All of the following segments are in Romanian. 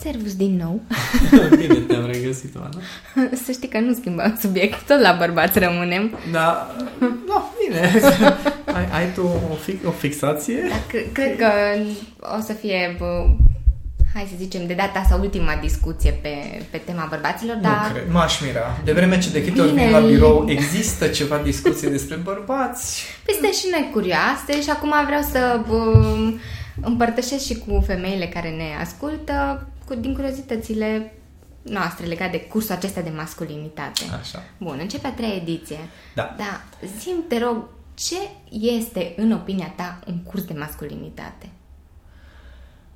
Servus din nou. Bine te-am regăsit, Oana. Să știi că nu schimbăm subiect, tot la bărbați rămânem. Da, no, bine. ai, ai tu o, fi, o fixație? Da, cre- cred că o să fie, bă, hai să zicem, de data asta ultima discuție pe, pe tema bărbaților, Nu dar cred, m-aș mira. De vreme ce de câte ori Bine. vin la birou există ceva discuție despre bărbați. păi suntem și noi curioase și acum vreau să bă, împărtășesc și cu femeile care ne ascultă cu, din curiozitățile noastre legate de cursul acesta de masculinitate. Așa. Bun, începe a treia ediție. Da. Da, zi te rog, ce este, în opinia ta, un curs de masculinitate?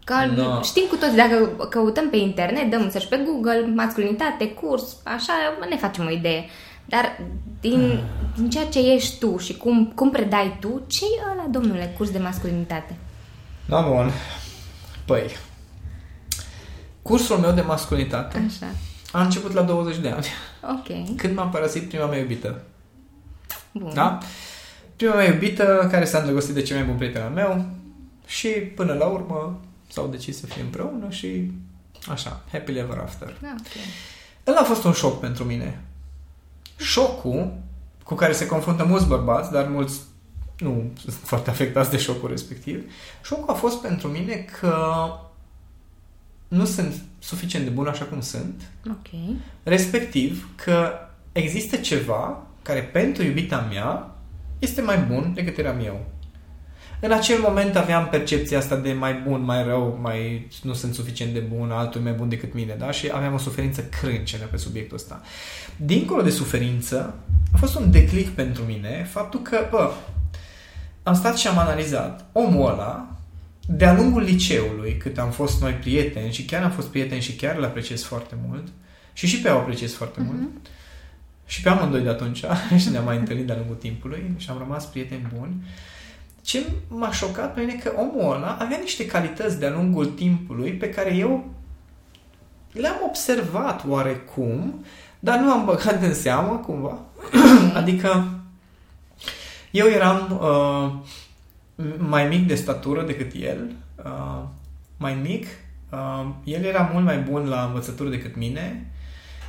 Că No. știm cu toți, dacă căutăm pe internet, dăm un search pe Google, masculinitate, curs, așa, ne facem o idee. Dar din, din ceea ce ești tu și cum, cum predai tu, ce e ăla, domnule, curs de masculinitate? Da, bun. Păi, cursul meu de masculinitate Așa. a început la 20 de ani, Ok. când m-a părăsit prima mea iubită. Bun. Da? Prima mea iubită, care s-a îndrăgostit de cel mai bun prieten al meu și până la urmă s-au decis să fie împreună și așa, happily ever after. Da, ok. Ăla a fost un șoc pentru mine. Șocul cu care se confruntă mulți bărbați, dar mulți nu sunt foarte afectați de șocul respectiv. Șocul a fost pentru mine că nu sunt suficient de bun așa cum sunt, Ok. respectiv că există ceva care pentru iubita mea este mai bun decât eram eu. În acel moment aveam percepția asta de mai bun, mai rău, mai nu sunt suficient de bun, altul e mai bun decât mine, da? Și aveam o suferință crâncenă pe subiectul ăsta. Dincolo de suferință, a fost un declic pentru mine faptul că, bă, am stat și am analizat omul ăla de-a lungul liceului, cât am fost noi prieteni și chiar am fost prieteni și chiar îl apreciez foarte mult și și pe ea o apreciez foarte Mhm. mult și pe amândoi de atunci și ne-am mai întâlnit de-a lungul timpului și am rămas prieteni buni. Ce m-a șocat pe mine că omul ăla avea niște calități de-a lungul timpului pe care eu le-am observat oarecum, dar nu am băgat în seamă cumva. adică eu eram uh, mai mic de statură decât el, uh, mai mic, uh, el era mult mai bun la învățătură decât mine,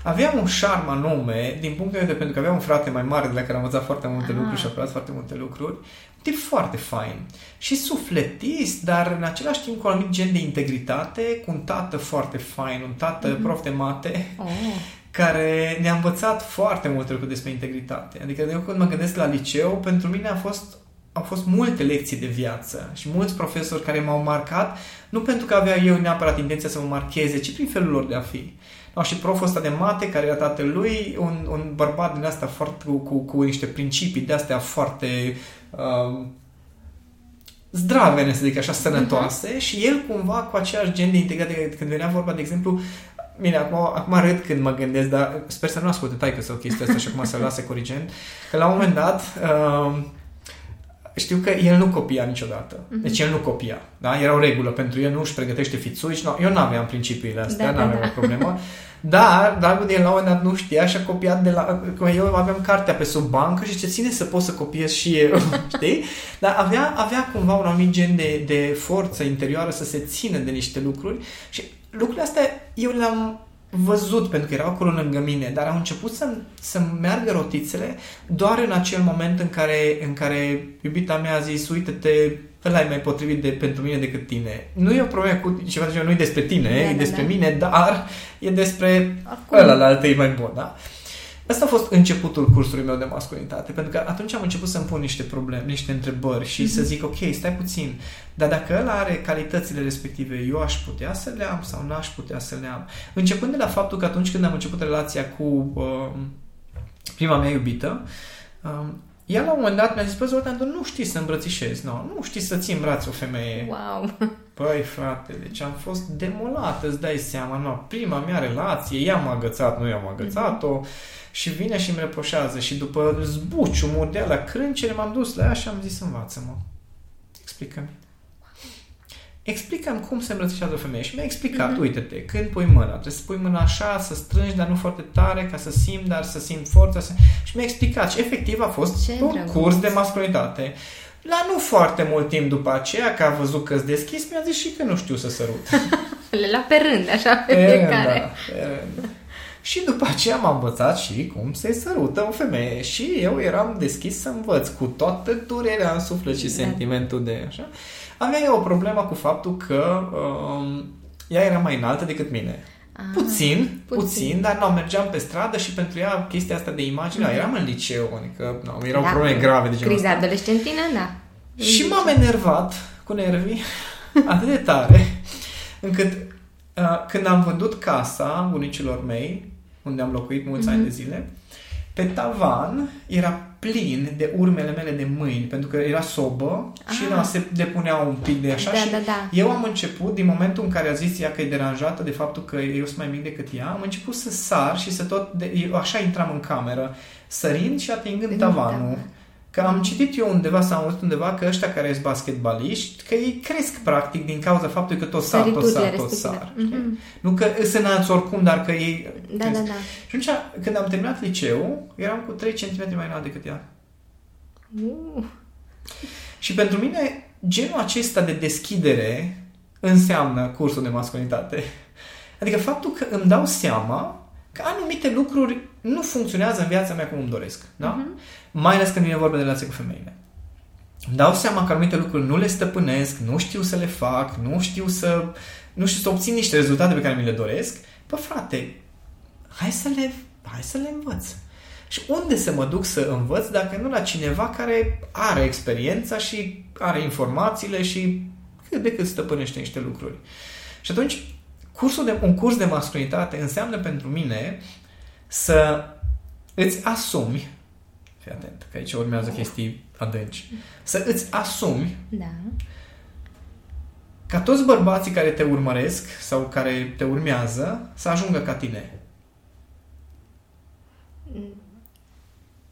avea un șarm anume, din punct de vedere, pentru că avea un frate mai mare de la care am învățat foarte multe Ah. lucruri și a apărat foarte multe lucruri, un tip foarte fain și sufletist, dar în același timp cu un anumit gen de integritate, cu un tată foarte fain, un tată Mhm. prof de mate, Oh. care ne-a învățat foarte multe lucruri despre integritate. Adică eu când mă gândesc la liceu, pentru mine a fost, au fost multe lecții de viață și mulți profesori care m-au marcat, nu pentru că avea eu neapărat intenția să mă marcheze, ci prin felul lor de a fi. No, și proful ăsta de mate, care era tatăl lui, un, un bărbat din asta foarte, cu, cu, cu niște principii de astea foarte uh, zdravene, să zic așa, sănătoase și el cumva cu același gen de integritate, când venea vorba, de exemplu, Bine, acum, acum râd când mă gândesc, dar sper să nu asculte taică sau chestia asta și acum să lase corigent, că la un moment dat uh, știu că el nu copia niciodată. Deci el nu copia. Da? Era o regulă pentru el, nu își pregătește fițuși. No, eu nu aveam principiile astea, Da, nu da, aveam da. o problemă. Dar, dar el la un moment dat nu știa și a copiat de la... Că eu aveam cartea pe sub bancă și ce ține să pot să copiez și eu, știi? Dar avea, avea cumva un anumit gen de, de forță interioară să se țină de niște lucruri și lucrurile astea eu le-am văzut pentru că erau acolo lângă mine, dar au început să, să meargă rotițele doar în acel moment în care, în care iubita mea a zis, uite-te, ăla e mai potrivit de, pentru mine decât tine. Nu e o problemă cu ceva de genul, nu e despre tine, Da, e da, despre da. mine, dar e despre Oricum. ăla la altă e mai bun, da? Asta a fost începutul cursului meu de masculinitate, pentru că atunci am început să-mi pun niște probleme, niște întrebări și să zic, ok, stai puțin, dar dacă ăla are calitățile respective, eu aș putea să le am sau n-aș putea să le am. Începând de la faptul că atunci când am început relația cu uh, prima mea iubită, uh, ea la un moment dat mi-a zis, bă, Zoltan, tu nu știi să îmbrățișezi, nu, nu știi să ții în brațe o femeie. Wow. Păi, frate, deci am fost demolat, îți dai seama, nu, prima mea relație, ea m-a agățat, nu eu am agățat-o, și vine și îmi reproșează și după zbuciumul de la crâncene m-am dus la ea și am zis, învață-mă, explică-mi. Explică-mi cum se îmbrățișează o femeie. Și mi-a explicat, Mhm. uite-te, când pui mâna, trebuie să pui mâna așa, să strângi, dar nu foarte tare, ca să simt, dar să simt forța. Să... Și mi-a explicat și efectiv a fost Ce un drăguț. curs de masculinitate. La nu foarte mult timp după aceea, că a văzut că-s deschis, mi-a zis și că nu știu să sărut. Le la pe rând, așa, pe Pe rând, fiecare. da, pe rând. Și după aceea m-am învățat și cum se sărută o femeie. Și eu eram deschis să învăț cu toată durerea în suflet și Da. sentimentul de așa. Avea eu o problemă cu faptul că um, ea era mai înaltă decât mine. Ah, Puțin, puțin, puțin. dar nu, mergeam pe stradă și pentru ea chestia asta de imagine, eram în liceu, adică nu, erau Da, probleme grave de genul Criza ăsta. adolescentină, da. Și m-am enervat cu nervii atât de tare încât uh, când am vândut casa bunicilor mei, unde am locuit mulți ani de zile, pe tavan era plin de urmele mele de mâini, pentru că era sobă și Ah. la se depunea un pic de așa Da, și da, da. eu am început, din momentul în care a zis ea că e deranjată de faptul că eu sunt mai mic decât ea, am început să sar și să tot, de, eu așa intram în cameră, sărind și atingând În tavanul. tavan. Că am citit eu undeva sau am văzut undeva că ăștia care sunt basketbaliști, că ei cresc practic din cauza faptului că tot sar, tot Săriturile sar, tot respective. sar. știi? Mhm. Nu că sunt înalți oricum, dar că ei Da, da, da. Și atunci, când am terminat liceu, eram cu 3 cm mai înalt decât ea. Uh, Și pentru mine, genul acesta de deschidere înseamnă cursul de masculinitate. Adică faptul că îmi dau seama că anumite lucruri nu funcționează în viața mea cum îmi doresc. Da? Mhm. Mai ales când vine vorba de relație cu femeile. Îmi dau seama că anumite lucruri nu le stăpânesc, nu știu să le fac, nu știu să, nu știu să obțin niște rezultate pe care mi le doresc. Păi frate, hai să le, hai să le învăț. Și unde să mă duc să învăț dacă nu la cineva care are experiența și are informațiile și cât de cât stăpânește niște lucruri. Și atunci, cursul de, un curs de masculinitate înseamnă pentru mine să îți asumi, fii atent, că aici urmează chestii adânci, să îți asumi da. ca toți bărbații care te urmăresc sau care te urmează să ajungă ca tine.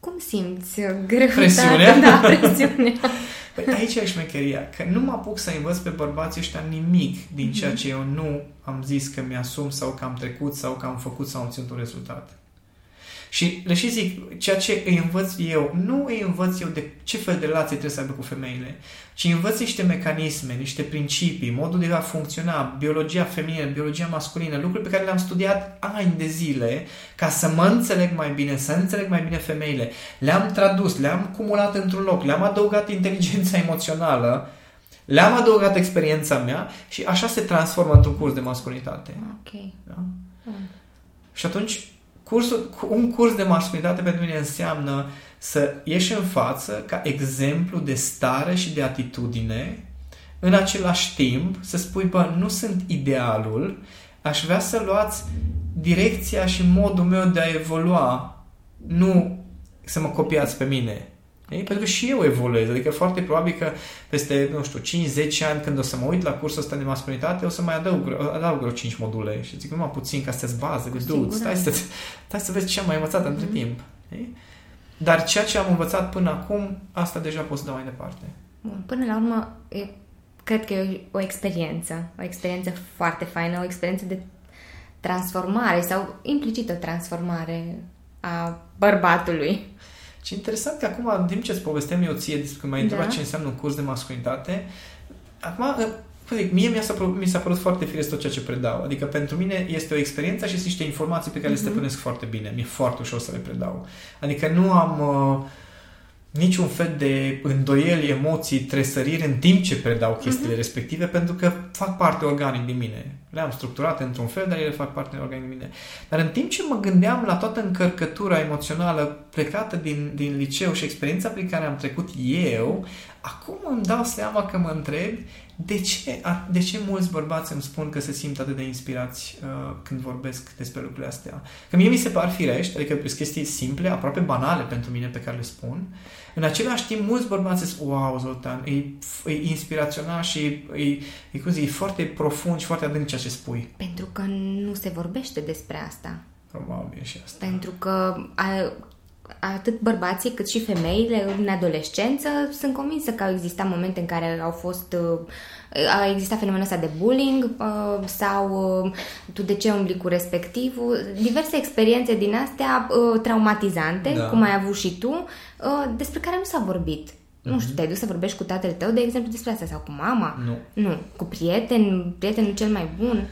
Cum simți uh, greutatea? Presiunea? Da, presiunea. Păi aici e șmecheria, că nu mă apuc să învăț pe bărbații ăștia nimic din ceea ce eu nu am zis că mi-asum sau că am trecut sau că am făcut sau am obținut un rezultat. Și le și zic, ceea ce îi învăț eu, nu îi învăț eu de ce fel de relație trebuie să aibă cu femeile, ci învăț niște mecanisme, niște principii, modul de a funcționa, biologia feminină, biologia masculină, lucruri pe care le-am studiat ani de zile ca să mă înțeleg mai bine, să înțeleg mai bine femeile. Le-am tradus, le-am cumulat într-un loc, le-am adăugat inteligența emoțională, le-am adăugat experiența mea și așa se transformă într-un curs de masculinitate. Ok. Da? Mm. Și atunci, cursul, un curs de masculinitate pentru mine înseamnă să ieși în față ca exemplu de stare și de atitudine, în același timp să spui, bă, nu sunt idealul, aș vrea să luați direcția și modul meu de a evolua, nu să mă copiați pe mine. Ei? Pentru că și eu evoluez, adică foarte probabil că peste, nu știu, 5-10 ani când o să mă uit la cursul ăsta de masculinitate, o să mai adaug, adaug vreo 5 module și zic numai puțin ca să-ți bază, Cu dude, stai siguranță. să, stai să vezi ce am mai învățat între Mhm. timp. Ei? Dar ceea ce am învățat până acum, asta deja pot să dau mai departe. Bun, până la urmă, e, cred că e o experiență, o experiență foarte faină, o experiență de transformare sau implicit o transformare a bărbatului. Ce interesant că acum, în timp ce îți povesteam eu ție despre că m-ai întrebat Da. ce înseamnă un curs de masculinitate, acum, cum zic, mie mi s-a, părut, mi s-a părut foarte firesc tot ceea ce predau. Adică pentru mine este o experiență și sunt niște informații pe care le Mhm. stăpânesc foarte bine. Mi-e foarte ușor să le predau. Adică nu am uh, niciun fel de îndoieli, emoții, tresăriri în timp ce predau chestiile Mhm. respective, pentru că fac parte organic din mine. Le-am structurat într-un fel, dar ele fac parte organic din mine. Dar în timp ce mă gândeam la toată încărcătura emoțională plecată din, din liceu și experiența prin care am trecut eu, acum îmi dau seama că mă întreb de ce, a- de ce mulți bărbați îmi spun că se simt atât de inspirați uh, când vorbesc despre lucrurile astea. Că mie mi se par firești, adică sunt chestii simple, aproape banale pentru mine pe care le spun. În același timp, mulți bărbați zic, wow, Zoltan, e, e inspirațional și e, e, cum zic, e foarte profund și foarte adânc ceea ce spui. Pentru că nu se vorbește despre asta. Probabil și asta. Pentru că a, atât bărbații cât și femeile în adolescență sunt convinsă că au existat momente în care au fost uh, a existat fenomenul ăsta de bullying uh, sau uh, tu de ce umbli cu respectivul, diverse experiențe din astea uh, traumatizante, Da. cum ai avut și tu, uh, despre care nu s-a vorbit. Nu știu, te-ai dus să vorbești cu tatăl tău, de exemplu, despre asta sau cu mama? Nu. Nu. Cu prieten, prietenul cel mai bun?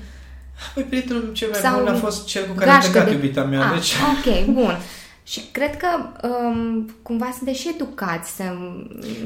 Păi prietenul cel mai Sau bun a fost cel cu care a gașcă plecat de- iubita mea, Ah, deci... Ok, bun. Și cred că um, cumva sunteți și educați să...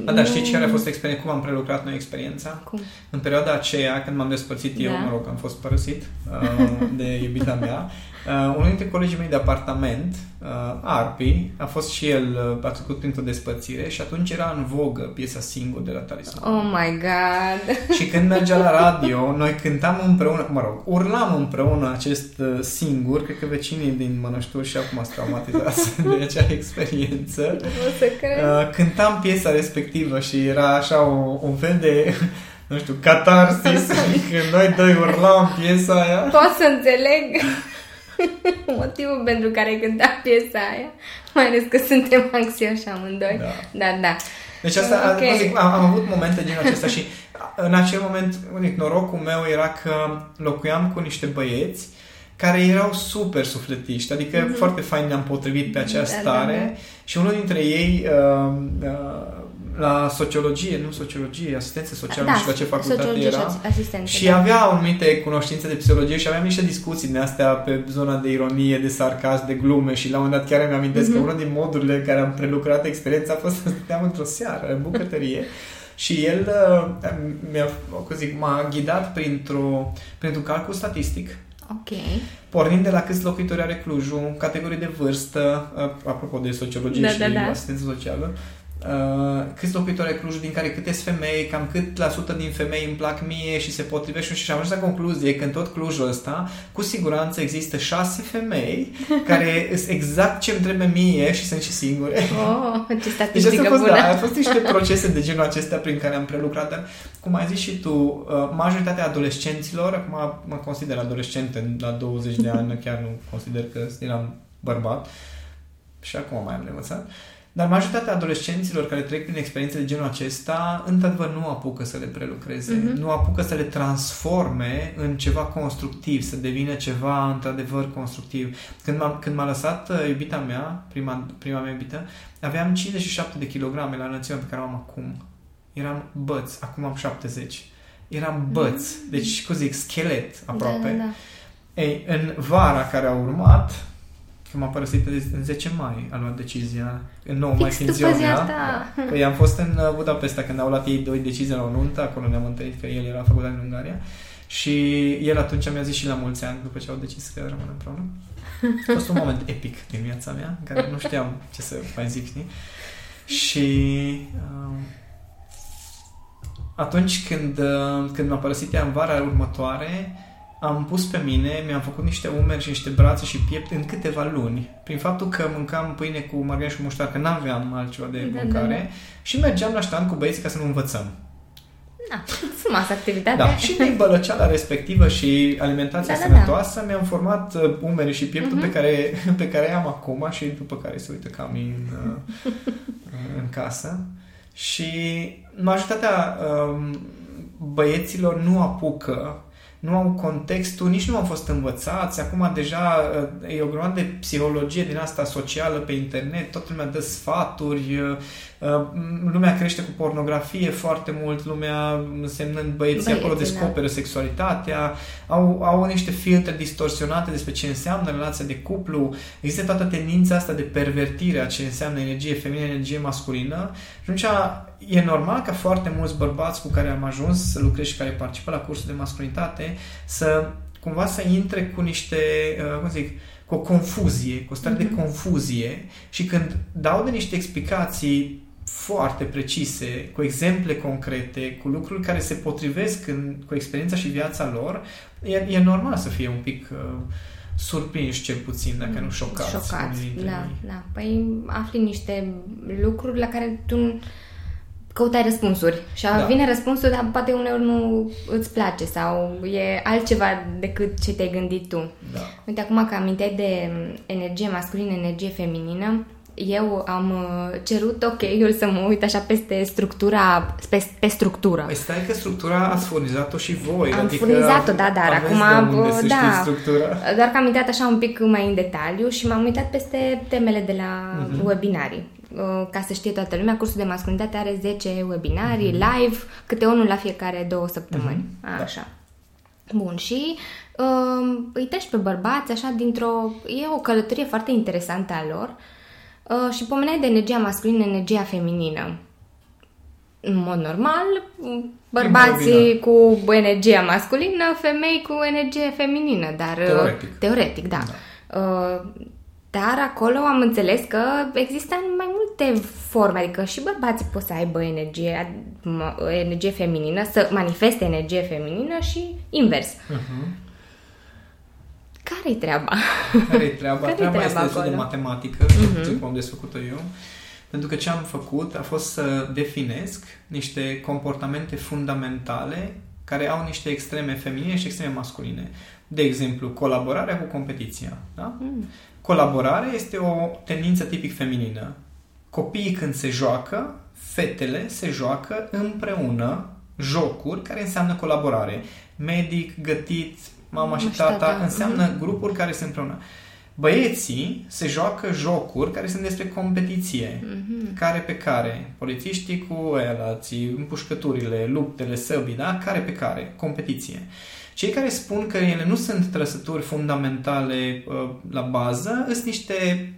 Da, dar nu- știi care a fost experiența? Cum am prelucrat noi experiența? Cum? În perioada aceea, când m-am despărțit eu, Da. mă rog, am fost părăsit uh, de iubita mea, uh, unul dintre colegii mei de apartament, uh, Arpi, a fost și el, uh, a trecut printr-o despărțire și atunci era în vogă piesa singur de la Talisman. Oh my god! Și când mergea la radio, noi cântam împreună, mă rog, urlam împreună acest uh, singur, cred că vecinii din Mănășturi și acum sunt traumatizați de acea experiență. O să cred. Uh, cântam piesa respectivă și era așa o, un fel de, nu știu, catarsis, când noi doi urlam piesa aia. Pot să înțeleg motivul pentru care cânta piesa aia, mai ales că suntem anxioși amândoi. Da. Da, da. Deci asta, Ok. okay. zic, am, am avut momente genul acesta și în acel moment, unic, norocul meu era că locuiam cu niște băieți care erau super sufletiști, adică mm-hmm. foarte fain ne-am potrivit pe acea Da, stare da, da. și unul dintre ei uh, uh, la sociologie, nu sociologie, asistență socială, da, nu știu la ce facultate sociologie era. și as- asistență, Și da. avea anumite cunoștințe de psihologie și aveam niște discuții din astea pe zona de ironie, de sarcasm, de glume și la un moment dat chiar îmi amintesc Mhm. că unul din modurile în care am prelucrat experiența a fost să stăteam într-o seară în bucătărie și el uh, mi-a, cum zic, m-a ghidat printr-o, printr-un calcul statistic Ok. pornind de la câți locuitori are Clujul, categorii de vârstă, uh, apropo de sociologie Da, și da, da. asistență socială, uh, câți locuitori ai Clujul, din care câte sunt femei, cam cât la sută din femei îmi plac mie și se potrivește și am ajuns la concluzie că în tot Clujul ăsta, cu siguranță există șase femei care sunt exact ce îmi trebuie mie și sunt și singure. Oh, ce Deci statistică astea au fost, bună. da, au fost niște procese de genul acesta prin care am prelucrat, dar cum ai zis și tu, uh, majoritatea adolescenților, acum mă consider adolescent în- la 20 de ani, chiar nu consider că eram bărbat și acum mai am de învățat, dar majoritatea adolescenților care trec prin experiențe de genul acesta, într-adevăr nu apucă să le prelucreze, Mhm. nu apucă să le transforme în ceva constructiv, să devină ceva într-adevăr constructiv. Când m-a, când m-a lăsat uh, iubita mea, prima, prima mea iubită, aveam 57 de kilograme la înălțimea pe care o am acum. Eram băț, acum am 70. Eram băț, deci, cum zic, schelet aproape. Da, da, da. Ei, în vara care a urmat, când m-a părăsit în 10 mai, a luat decizia, în 9 mai Fix fiind după ziua ziua mea. ta. Păi am fost în uh, Budapesta când au luat ei doi decizii la o nuntă, acolo ne-am întâlnit că el era făcut în Ungaria. Și el atunci mi-a zis și la mulți ani, după ce au decis că rămân împreună. A fost un moment epic din viața mea, în care nu știam ce să mai zic, știi? Și uh, atunci când, uh, când m-a părăsit ea în vara următoare, am pus pe mine, mi-am făcut niște umeri și niște brațe și piept în câteva luni. Prin faptul că mâncam pâine cu margarină și cu muștar, că n-aveam altceva de Da, mâncare. da, da. Și mergeam la ștan cu băieții ca să nu învățăm. Da, frumoasă activitate. Da, și din bălăceala respectivă și alimentația Da, da, sănătoasă mi-am format uh, umerii și pieptul Mhm. pe, care, pe care am acum și după care se uită cam în, uh, în casă. Și majoritatea um, băieților nu apucă nu au contextul, nici nu au fost învățați. Acum deja uh, e o grămadă de psihologie din asta socială pe internet, toată lumea dă sfaturi, uh, uh, lumea crește cu pornografie foarte mult, lumea însemnând băieții Băieții, acolo da. descoperă sexualitatea, au, au niște filtre distorsionate despre ce înseamnă relația de cuplu, există toată tendința asta de pervertire a ce înseamnă energie feminină, energie masculină și atunci e normal ca foarte mulți bărbați cu care am ajuns să lucrez și care participă la cursul de masculinitate să cumva să intre cu niște, uh, cum zic, cu o confuzie, cu o stare de Mhm. confuzie și când dau de niște explicații foarte precise, cu exemple concrete, cu lucruri care se potrivesc în, cu experiența și viața lor, e, e normal să fie un pic uh, surprinși cel puțin, dacă nu șocați. Șocați, unii dintre da, ei. da. Păi afli niște lucruri la care tu nu- căutai răspunsuri și Da. vine răspunsul, dar poate uneori nu îți place sau e altceva decât ce te-ai gândit tu. Da. Uite, acum că aminteai de energie masculină, energie feminină, eu am uh, cerut ok-ul să mă uit așa peste structura, pe, pe structură. Păi stai că structura ați furnizat-o și voi. Am adică furnizat-o, da, dar aveți acum, de unde bă, să da. știți structura. Doar că am uitat așa un pic mai în detaliu și m-am uitat peste temele de la Mhm. webinarii. Uh, Ca să știe toată lumea, cursul de masculinitate are 10 webinarii Mhm. live, câte unul la fiecare două săptămâni. Da. Așa. Bun, și uh, îi treci pe bărbați așa dintr-o... E o călătorie foarte interesantă a lor uh, și pomeneai de energia masculină, energia feminină. În mod normal, bărbații cu energia masculină, femei cu energie feminină, dar... uh, Teoretic. Teoretic, da. da. Uh, dar acolo am înțeles că există mai multe forme, adică și bărbații pot să aibă energie, m- energie feminină, să manifeste energie feminină și invers. Uh-huh. Care-i treaba? Care-i treaba? Care-i treaba, treaba este destul de acolo? matematică, uh-huh. cum am desfăcut-o eu. Pentru că ce am făcut a fost să definesc niște comportamente fundamentale care au niște extreme feminine și extreme masculine. De exemplu, colaborarea cu competiția. Da? Mm. Colaborarea este o tendință tipic feminină. Copiii când se joacă, fetele se joacă împreună jocuri care înseamnă colaborare. Medic, gătit, mama și Mama și tata, tata, înseamnă grupuri care sunt împreună. Băieții se joacă jocuri care sunt despre competiție. Mhm. Care pe care. Polițiștii cu alții, împușcăturile, luptele, săbii, da? Care pe care. Competiție. Cei care spun că ele nu sunt trăsături fundamentale uh, la bază, sunt niște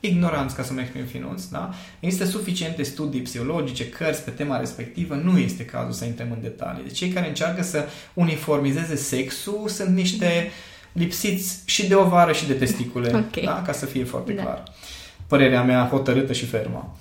ignoranți, ca să mă exprim finuț, da? Există suficiente studii psihologice, cărți pe tema respectivă, nu este cazul să intrăm în detalii. Deci cei care încearcă să uniformizeze sexul sunt niște lipsiți și de ovară și de testicule, Ok. da? ca să fie foarte Da. clar. Părerea mea hotărâtă și fermă.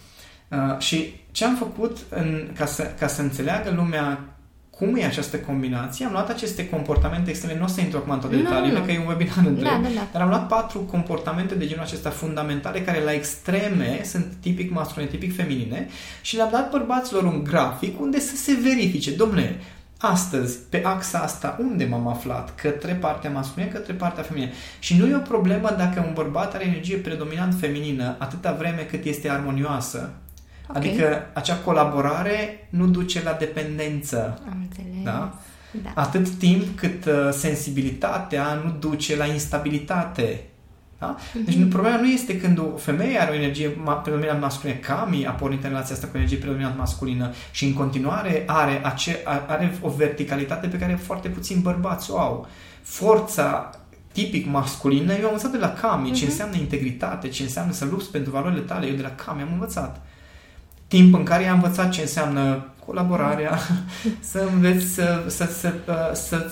Uh, și ce am făcut în, ca, să, ca să înțeleagă lumea cum e această combinație, am luat aceste comportamente extreme, nu o să intru acum în toate Nu, detaliile, nu. că e un webinar întreg, Da, da, da. dar am luat patru comportamente de genul acesta fundamentale care la extreme sunt tipic masculine, tipic feminine și le-am dat bărbaților un grafic unde să se verifice, domnule, astăzi, pe axa asta, unde m-am aflat? Către partea masculină, către partea feminină. Și nu e o problemă dacă un bărbat are energie predominant feminină atâta vreme cât este armonioasă. Ok. Adică acea colaborare nu duce la dependență. Am înțeles. Da? Da. Atât timp cât uh, sensibilitatea nu duce la instabilitate. Da? Deci nu, problema nu este când o femeie are o energie ma- predominant masculină, Cami a pornit în relația asta cu energie predominant masculină și în continuare are, ace- a- are o verticalitate pe care foarte puțini bărbați o au. Forța tipic masculină, eu am învățat de la Cami ce înseamnă integritate, ce înseamnă să lupți pentru valorile tale, eu de la Cami am învățat timp în care i-am învățat ce înseamnă colaborarea, să înveți să, să, să, uh, să,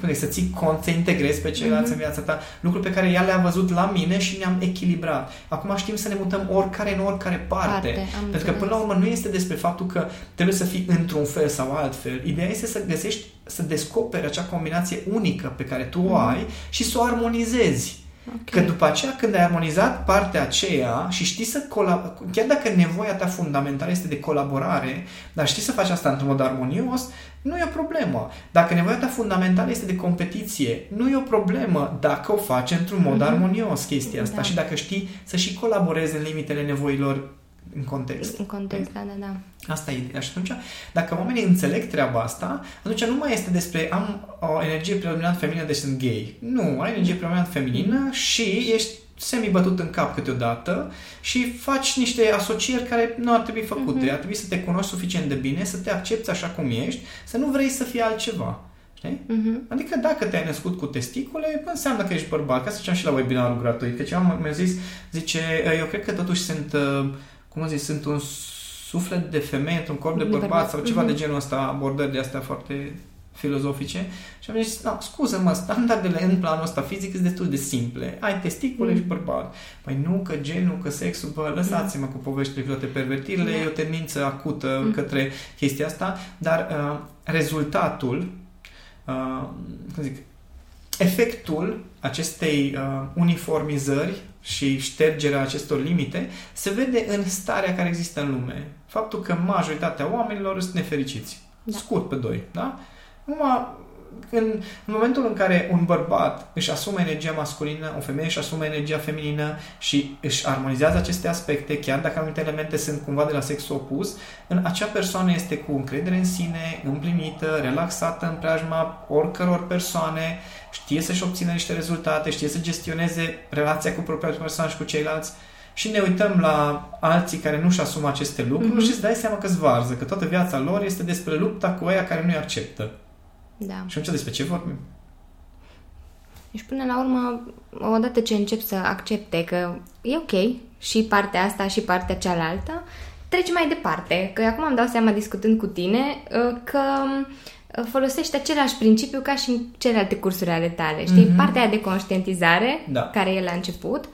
să, să ții cont, să integrezi pe ceilalți în viața ta, lucruri pe care ea le-a văzut la mine și ne-am echilibrat. Acum știm să ne mutăm oricare în oricare parte. Parte, am pentru că înțeles. până la urmă nu este despre faptul că trebuie să fii într-un fel sau altfel. Ideea este să găsești, să descoperi acea combinație unică pe care tu o ai și să o armonizezi. Ok. Că după aceea, când ai armonizat partea aceea și știi să colab- chiar dacă nevoia ta fundamentală este de colaborare, dar știi să faci asta într-un mod armonios, nu e o problemă. Dacă nevoia ta fundamentală este de competiție, nu e o problemă dacă o faci într-un mod armonios chestia asta Da. și dacă știi să și colaborezi în limitele nevoilor în context. În context, da, da, da. Asta e ideea. Și atunci, dacă oamenii înțeleg treaba asta, atunci nu mai este despre am o energie predominant feminină, deci sunt gay. Nu, ai energie predominant feminină și ești semi-bătut în cap câteodată și faci niște asocieri care nu ar trebui făcute. Mhm. Ar trebui să te cunoști suficient de bine, să te accepti așa cum ești, să nu vrei să fii altceva. Știi? Mhm. Adică dacă te-ai născut cu testicule, înseamnă că ești bărbat. Ca să ziceam și la webinarul gratuit, că ceva mi-a zis, zice, eu cred că totuși sunt, uh, cum zis, sunt un suflet de femeie într-un corp de De bărbat bărbat. sau ceva Mhm. de genul ăsta, abordări de astea foarte filozofice. Și am zis, da, scuză-mă, standardele în planul ăsta fizic sunt destul de simple. Ai testicule Mm. și bărbat. Păi nu, că genul, că sexul, bă, lăsați-mă cu poveștile cu toate pervertirile, Da. e o tendință acută Mm. către chestia asta, dar uh, rezultatul, uh, cum zic, efectul acestei uh, uniformizări și ștergerea acestor limite se vede în starea care există în lume. Faptul că majoritatea oamenilor sunt nefericiți. Da. Scurt pe doi, da? Numai în, în momentul în care un bărbat își asumă energia masculină, o femeie își asumă energia feminină și își armonizează aceste aspecte, chiar dacă anumite elemente sunt cumva de la sexul opus, în acea persoană este cu încredere în sine, împlinită, relaxată în preajma oricăror persoane, știe să-și obțină niște rezultate, știe să gestioneze relația cu propria persoană și cu ceilalți și ne uităm la alții care nu-și asumă aceste lucruri Mhm. și îți dai seama că varză, că toată viața lor este despre lupta cu aia care nu-i acceptă. Da. Și atunci despre ce vorbim? Deci până la urmă, odată ce încep să accepte că e ok și partea asta și partea cealaltă, treci mai departe. Că acum îmi dau seama discutând cu tine uh, că uh, folosești același principiu ca și în celelalte cursuri ale tale. Știi? Mm-hmm. Partea aia de conștientizare, Da. care e la început.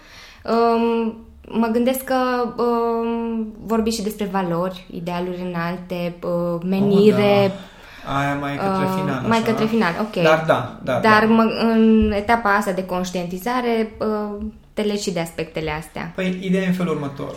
Um, mă gândesc că um, vorbi și despre valori, idealuri înalte, uh, menire, Oh, da. Aia mai către Uh, final. mai așa. către final, ok. Dar da, da. Dar da. mă, în etapa asta de conștientizare uh, te legi și de aspectele astea. Păi, ideea e în felul următor.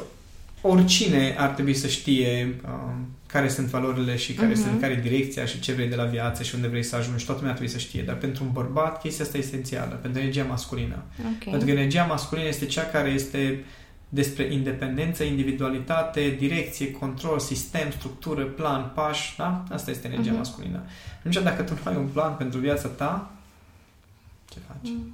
Oricine ar trebui să știe um, care sunt valorile și care Mhm. sunt, care e direcția și ce vrei de la viață și unde vrei să ajungi. Toată lumea trebuie să știe. Dar pentru un bărbat, chestia asta e esențială. Pentru energia masculină. Ok. Pentru că energia masculină este cea care este despre independență, individualitate, direcție, control, sistem, structură, plan, pași, da? Asta este energia Mhm. masculină. Atunci, dacă tu nu ai un plan pentru viața ta, ce faci? Mm.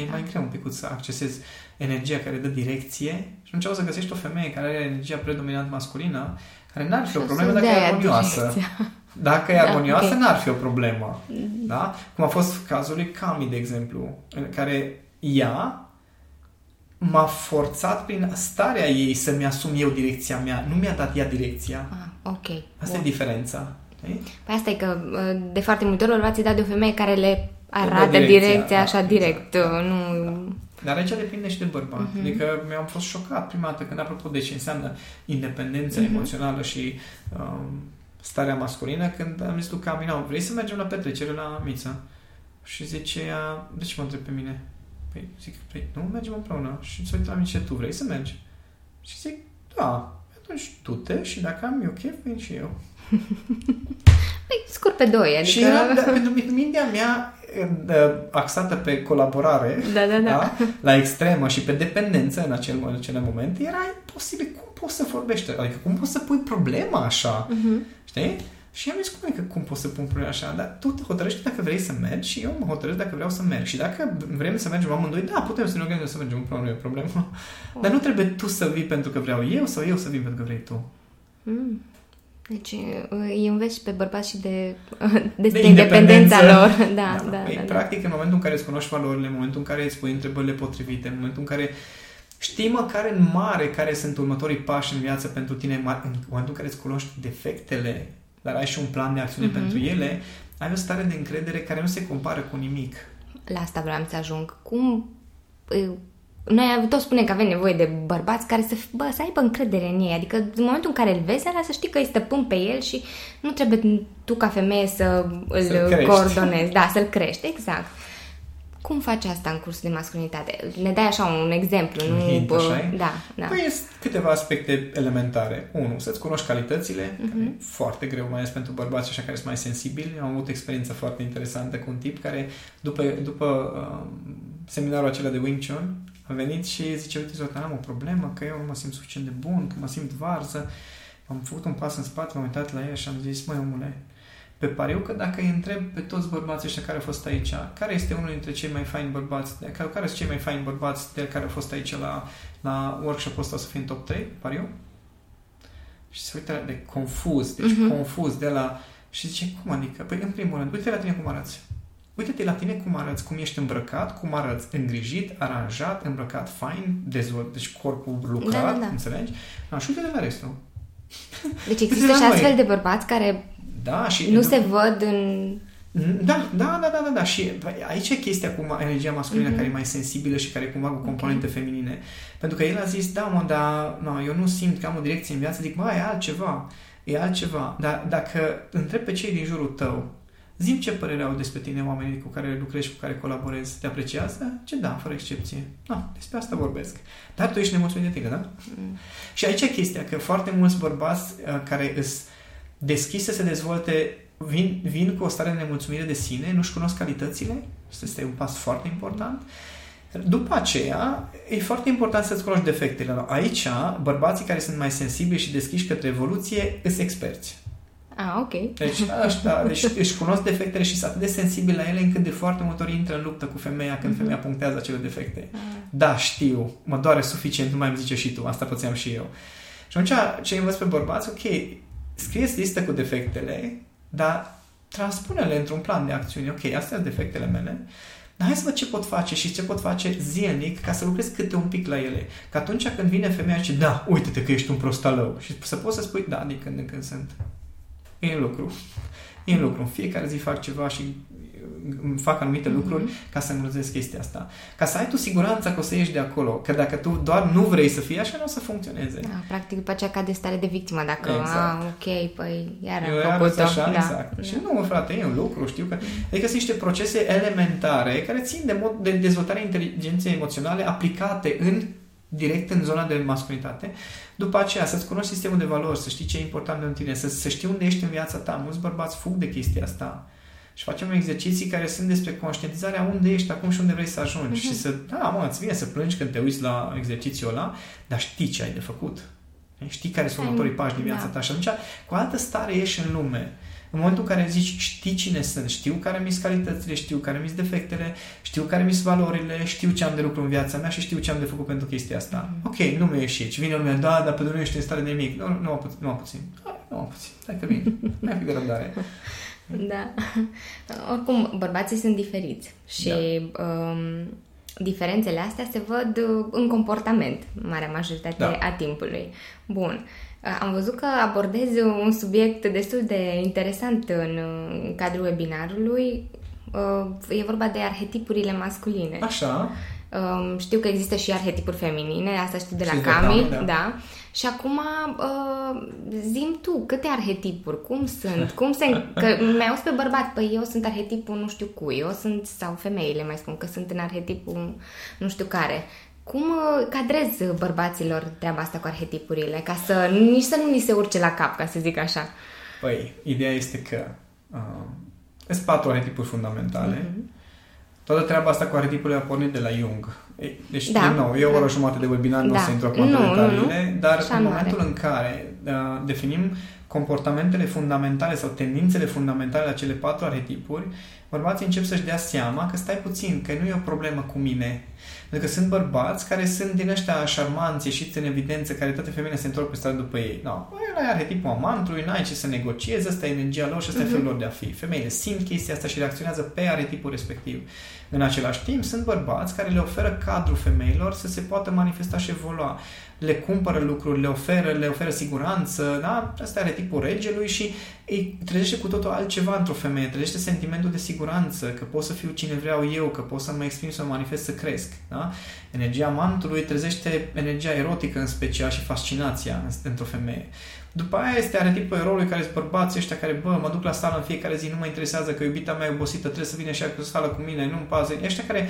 E mai greu un pic să accesezi energia care dă direcție și atunci o să găsești o femeie care are energia predominant masculină, care n-ar fi o Și o problemă să dacă e dea armonioasă. direcția. Dacă e Da, armonioasă, ok. n-ar fi o problemă. Da? Cum a fost cazul lui Cami, de exemplu, în care ea m-a forțat prin starea ei să-mi asum eu direcția mea. Nu mi-a dat ea direcția. Ah, ok. Asta Bun. e diferența. știi? Păi asta e că uh, de foarte multe ori o luați dat de o femeie care le arată direcția, direcția, da, așa exact, direct. da, uh, nu... Dar aici depinde și de bărbat. Mhm. Adică mi-am fost șocat prima dată când, apropo de ce înseamnă independența Mhm. emoțională și um, starea masculină, când am zis lui Cami, "Nu, vrei să mergem la petrecere la Mița? Și zice ea, de ce mă întreb pe mine? Păi zic, păi, nu mergem împreună. Și se uită la mine și zice, tu vrei să mergi? Și zic, da. Atunci du-te și dacă am eu chef, vin și eu. Păi, scurt pe doi, adică... Și era, da, pentru mine, mintea mea uh, axată pe colaborare, Da, da, da. da? la extremă și pe dependență în acel, în acel moment, era imposibil. Cum poți să vorbești? Adică cum poți să pui problema așa? Mhm. Știi? Și am zis, cum adică cum poți să pun problema așa? Dar tu te hotărăști dacă vrei să mergi și eu mă hotărăsc dacă vreau să merg. Și dacă vrem să mergem amândoi, da, putem să ne organizăm să mergem împreună, nu e o problemă. Dar nu trebuie tu să vii pentru că vreau eu sau eu să vin pentru că vrei tu. Mm. Deci uh, îi înveți pe bărbați și de, de, de De independența independență. lor. Da, da, da. Păi, da, practic, în momentul în care îți cunoști valorile, în momentul în care îți pui întrebările potrivite, în momentul în care știi măcar în mare care sunt următorii pași în viață pentru tine, în momentul în care îți cunoști defectele, dar ai și un plan de acțiune Mhm. pentru ele, ai o stare de încredere care nu se compară cu nimic. La asta vreau să ajung. Cum... uh, Noi tot spunem că avem nevoie de bărbați care să, bă, să aibă încredere în ei. Adică în momentul în care îl vezi, alea să știi că îi stăpân pe el și nu trebuie tu ca femeie să îl Să-l crești. coordonezi. Da, să-l crești, exact. Cum faci asta în cursul de masculinitate? Ne dai așa un exemplu, Un nu... hint, bă, așa-i? da, da. Păi sunt câteva aspecte elementare. Unu, să-ți cunoști calitățile, Mhm. care e foarte greu, mai ales pentru bărbați așa care sunt mai sensibili. Am avut o experiență foarte interesantă cu un tip care, după, după uh, seminarul acela de Wing Chun, a venit și zice, uite, Zoltan, am o problemă, că eu nu mă simt suficient de bun, că mă simt varză. Am făcut un pas în spate, m-am uitat la el și am zis, măi, omule, pe pariu că dacă îi întreb pe toți bărbații ăștia care au fost aici, care este unul dintre cei mai faini bărbați, de, care, care sunt cei mai faini bărbați de care au fost aici la, la workshop-ul ăsta o să fie în top 3, pariu? Și se uită de confuz, deci Mhm. uh-huh. confuz de la... Și zice, cum adică? Păi, în primul rând, uite la tine cum arăți. Uite-te la tine cum arăți, cum ești îmbrăcat, cum arăți îngrijit, aranjat, îmbrăcat fain, dezvolt, deci corpul lucrat, Da, da, da. înțelegi? Da, și uite-te la restul. Deci există și la noi. astfel de bărbați care Da, și nu se văd în... Da, da, da, da, da, da. Și băi, aici e chestia cu ma- energia masculină Mhm. care e mai sensibilă și care e cumva cu componente feminine. Pentru că el a zis, da, mă, dar no, eu nu simt că am o direcție în viață. Zic, mă, e altceva. E altceva. Dar dacă întreb pe cei din jurul tău, zim ce părere au despre tine oamenii cu care lucrezi și cu care colaborezi. Te apreciază? Ce da, fără excepție. Da, despre asta vorbesc. Dar tu ești nemulțumit de tine, da? Mm. Și aici e chestia, că foarte mulți bărbați uh, care îs deschiși să se dezvolte vin, vin cu o stare de nemulțumire de sine, nu-și cunosc calitățile, asta este un pas foarte important. După aceea, e foarte important să-ți cunoști defectele. Aici, bărbații care sunt mai sensibili și deschiși către evoluție, sunt experți. Ah, ok. Deci, ăștia, deci își cunosc defectele și sunt atât de sensibili la ele încât de foarte multe ori intră în luptă cu femeia când Mhm. femeia punctează acele defecte. Ah. Da, știu, mă doare suficient, nu mai îmi zice și tu, asta pățeam și eu. Și atunci ce învăț pe bărbați, ok, scrieți listă cu defectele, dar transpune-le într-un plan de acțiune. Ok, astea sunt defectele mele, dar hai să văd ce pot face și ce pot face zilnic ca să lucrez câte un pic la ele. Că atunci când vine femeia și da, uite-te că ești un prostalău și să poți să spui, da, din când în când sunt. E în lucru. E în lucru. În fiecare zi fac ceva și fac anumite mm-hmm. lucruri ca să îngrozesc chestia asta. Ca să ai tu siguranța că o să ieși de acolo. Că dacă tu doar nu vrei să fii așa, nu o să funcționeze. Da, practic după aceea cade stare de victimă dacă, exact. a, ok, păi iar am făcut așa, da. exact. Da. Și nu, frate, e un lucru, știu că... Adică sunt niște procese elementare care țin de, mod, de dezvoltarea inteligenței emoționale aplicate în direct în zona de masculinitate. După aceea, să-ți cunoști sistemul de valori, să știi ce e important în tine, să, să știi unde ești în viața ta. Mulți bărbați fug de chestia asta și facem exerciții care sunt despre conștientizarea unde ești acum și unde vrei să ajungi. Uh-huh. Și să, da, mă, îți vine să plângi când te uiți la exercițiul ăla, dar știi ce ai de făcut. Știi care sunt următorii pași din viața da. ta și atunci cu altă stare ieși în lume. În momentul în care zici, știi cine sunt, știu care mi calitățile, știu care mi defectele, știu care mi valorile, știu ce am de lucru în viața mea și știu ce am de făcut pentru chestia asta. Mm-hmm. Ok, nu mi ieși aici. Vine lumea, da, dar pe nu ești în stare de nimic. Nu, nu, puțin, nu puțin. Nu puțin. Hai că vin. Mai fi de răbdare. Da. Oricum, bărbații sunt diferiți și da. um, diferențele astea se văd uh, în comportament, marea majoritate da. a timpului. Bun. Uh, am văzut că abordezi un subiect destul de interesant în cadrul webinarului. Uh, e vorba de arhetipurile masculine. Așa. Um, știu că există și arhetipuri feminine, asta știu de la Cami, da. da. Și acum uh, zim tu, câte arhetipuri, cum sunt, cum se... Că mai auzi pe bărbat, păi eu sunt arhetipul nu știu cui, eu sunt, sau femeile mai spun că sunt în arhetipul nu știu care. Cum uh, cadrez bărbaților treaba asta cu arhetipurile, ca să nici să nu ni se urce la cap, ca să zic așa? Păi, ideea este că uh, sunt patru arhetipuri fundamentale. Mm-hmm. Toată treaba asta cu arhetipurile a pornit de la Jung. Deci, da, din nou, e o oră jumătate de webinar, da. nu o să intru acum în detaliile, dar Așa în momentul are. în care uh, definim comportamentele fundamentale sau tendințele fundamentale la cele patru arhetipuri, bărbații încep să-și dea seama că stai puțin, că nu e o problemă cu mine. Pentru că sunt bărbați care sunt din ăștia șarmanți, ieșiți în evidență, care toate femeile se întorc pe stradă după ei. No, ăla e arhetipul amantului, n-ai ce să negociezi, asta e energia lor și asta uh-huh. e felul lor de a fi. Femeile simt chestia asta și reacționează pe arhetipul respectiv. În același timp, sunt bărbați care le oferă cadrul femeilor să se poată manifesta și evolua le cumpără lucruri, le oferă, le oferă siguranță, da? Asta are tipul regelui și îi trezește cu totul altceva într-o femeie, trezește sentimentul de siguranță, că pot să fiu cine vreau eu, că pot să mă exprim, să mă manifest, să cresc, da? Energia mantului trezește energia erotică în special și fascinația într-o femeie. După aia este arhetipul eroului care sunt bărbații ăștia care, bă, mă duc la sală în fiecare zi, nu mă interesează că iubita mea e obosită, trebuie să vină și la sală cu mine, nu-mi pasă. Ăștia care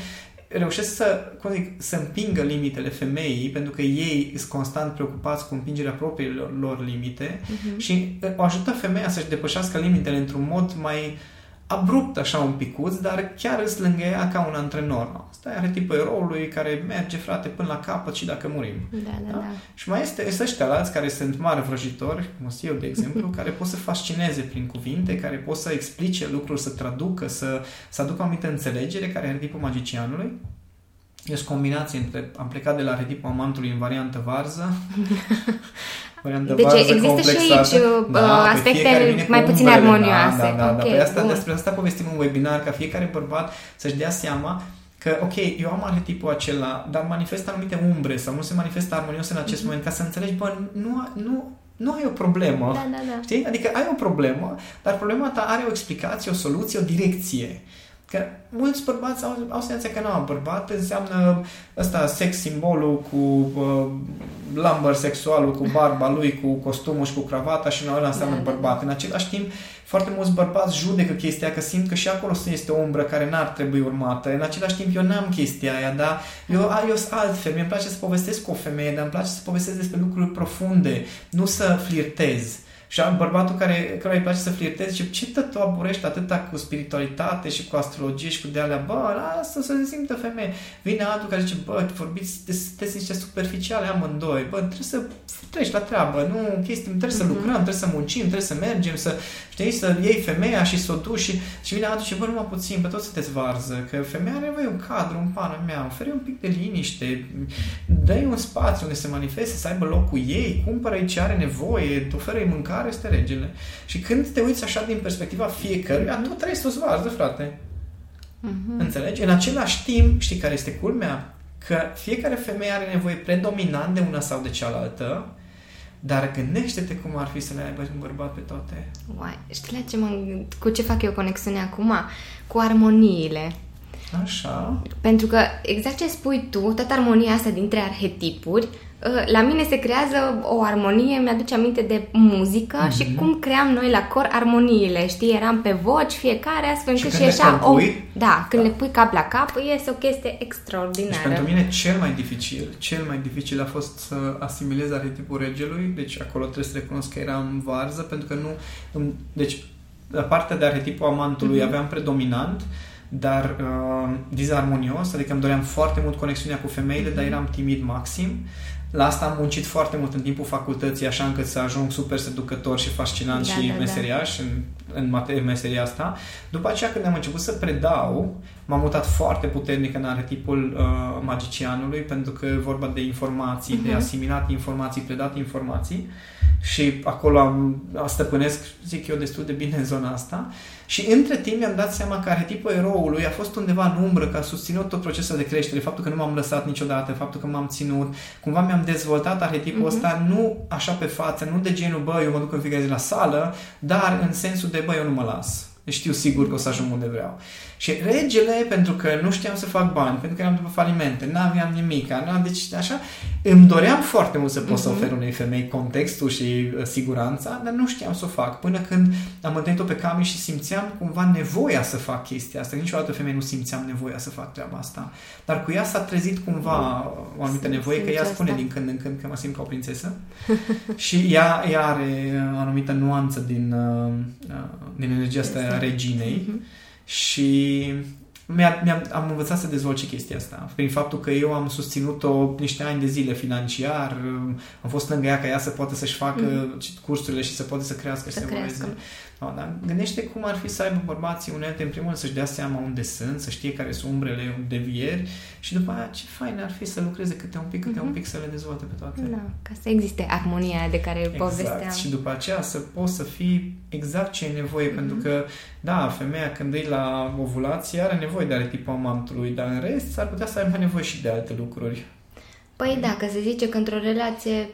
reușesc să, cum zic, să împingă limitele femeii, pentru că ei sunt constant preocupați cu împingerea propriilor lor limite uh-huh. și o ajută femeia să-și depășească limitele într-un mod mai abrupt așa un picuț, dar chiar îți lângă ea ca un antrenor. Asta e arhetipul eroului care merge, frate, până la capăt și dacă murim. Da, da, da. da. Și mai este, este ăștia alți care sunt mari vrăjitori, cum sunt eu, de exemplu, care pot să fascineze prin cuvinte, care pot să explice lucruri, să traducă, să, să aducă o anumită înțelegere, care e arhetipul magicianului. Este combinație între, am plecat de la arhetipul amantului în variantă varză, variantă deci varză există și aici da, uh, aspecte mai puțin armonioase. Da, da, da, okay, da. Păi asta, despre asta povestim în webinar, ca fiecare bărbat să-și dea seama că, ok, eu am arhetipul acela, dar manifestă anumite umbre sau nu se manifestă armonios în acest mm-hmm. moment, ca să înțelegi, bă, nu, nu, nu ai o problemă. Da, da, da. Știi? Adică ai o problemă, dar problema ta are o explicație, o soluție, o direcție. Că mulți bărbați au, au senzația că nu, bărbat înseamnă ăsta sex simbolul cu uh, lumber sexualul, cu barba lui, cu costumul și cu cravata și nu ăla înseamnă da, da, bărbat. În același timp, foarte mulți bărbați judecă chestia că simt că și acolo este o umbră care n-ar trebui urmată. În același timp, eu n-am chestia aia, dar eu, eu sunt altfel. Mi-e place să povestesc cu o femeie, dar îmi place să povestesc despre lucruri profunde, nu să flirtez. Și bărbatul care, care îi place să flirteze zice, ce tot tu aburești atâta cu spiritualitate și cu astrologie și cu de alea, bă, lasă să se simtă femeie. Vine altul care zice, bă, vorbiți, sunteți niște superficiale amândoi, bă, trebuie să treci la treabă, nu chestii, trebuie să mhm. lucrăm, trebuie să muncim, trebuie să mergem, să, știi, să iei femeia și să o duci și, și vine altul și bă, numai puțin, pe toți sunteți varză, că femeia are nevoie un cadru, un pană mea, oferi un pic de liniște, dă un spațiu unde se manifeste, să aibă locul ei, cumpără-i ce are nevoie, oferă-i mâncare, care este regele. Și când te uiți așa din perspectiva fiecăruia, tot trebuie să o varză, frate. Mm-hmm. Înțelegi? În același timp, știi care este culmea? Că fiecare femeie are nevoie predominant de una sau de cealaltă, dar gândește-te cum ar fi să le aibă un bărbat pe toate. Uai, știi la ce mă, cu ce fac eu conexiune acum? Cu armoniile. Așa. Pentru că, exact ce spui tu, toată armonia asta dintre arhetipuri, ă, la mine se creează o armonie, mi-aduce aminte de muzică mm-hmm. și cum cream noi la cor armoniile, știi? Eram pe voci fiecare, astfel încât și, și ieșea o... Da, când da. le pui cap la cap, iese o chestie extraordinară. Deci pentru mine cel mai dificil, cel mai dificil a fost să asimilez arhetipul regelui, deci acolo trebuie să recunosc că eram varză, pentru că nu... Deci, la partea de arhetipul amantului mm-hmm. aveam predominant, dar uh, dizarmonios, adică îmi doream foarte mult conexiunea cu femeile, mm-hmm. dar eram timid maxim. La asta am muncit foarte mult în timpul facultății, așa încât să ajung super seducător și fascinant da, și da, meseriaș da. în, în materie, meseria asta. După aceea, când am început să predau, m-am mutat foarte puternic în arhetipul uh, magicianului, pentru că e vorba de informații, uh-huh. de mhm. asimilat informații, predat informații și acolo am, stăpânesc, zic eu, destul de bine în zona asta. Și între timp mi-am dat seama că arhetipul eroului a fost undeva în umbră, că a susținut tot procesul de creștere, faptul că nu m-am lăsat niciodată, faptul că m-am ținut, cumva mi-am dezvoltat arhetipul uh-huh. ăsta nu așa pe față, nu de genul, bă, eu mă duc în fiecare zi la sală, dar în sensul de, bă, eu nu mă las. Deci știu sigur că o să ajung unde vreau. Și regele, pentru că nu știam să fac bani, pentru că eram după falimente, n-aveam nimic, n-am, deci așa, îmi doream foarte mult să pot uh-huh. să mhm. ofer unei femei contextul și uh, siguranța, dar nu știam să o fac. Până când am întâlnit-o pe Cami și simțeam cumva nevoia să fac chestia asta. Niciodată femeie nu simțeam nevoia să fac treaba asta. Dar cu ea s-a trezit cumva o anumită nevoie, că ea spune asta. din când în când că mă simt ca o prințesă. și ea, ea are o anumită nuanță din, uh, uh din energia asta a reginei. Uh-huh și mi-a, mi-am, am învățat să dezvolt și chestia asta. Prin faptul că eu am susținut-o niște ani de zile financiar, am fost lângă ea ca ea să poată să-și facă mm. cursurile și să poată să crească și să, să evolueze. No, dar gândește cum ar fi să aibă bărbații unelte, în primul rând, să-și dea seama unde sunt, să știe care sunt umbrele, devieri și după aia ce fain ar fi să lucreze câte un pic, câte mm-hmm. un mhm. pic, să le dezvolte pe toate. Da, ca să existe armonia de care exact. povesteam. Și după aceea să poți să fii exact ce e nevoie, mm-hmm. pentru că, da, femeia când e la ovulație are nevoie de arhetipul amantului, dar în rest s-ar putea să aibă nevoie și de alte lucruri. Păi da, că se zice că într-o relație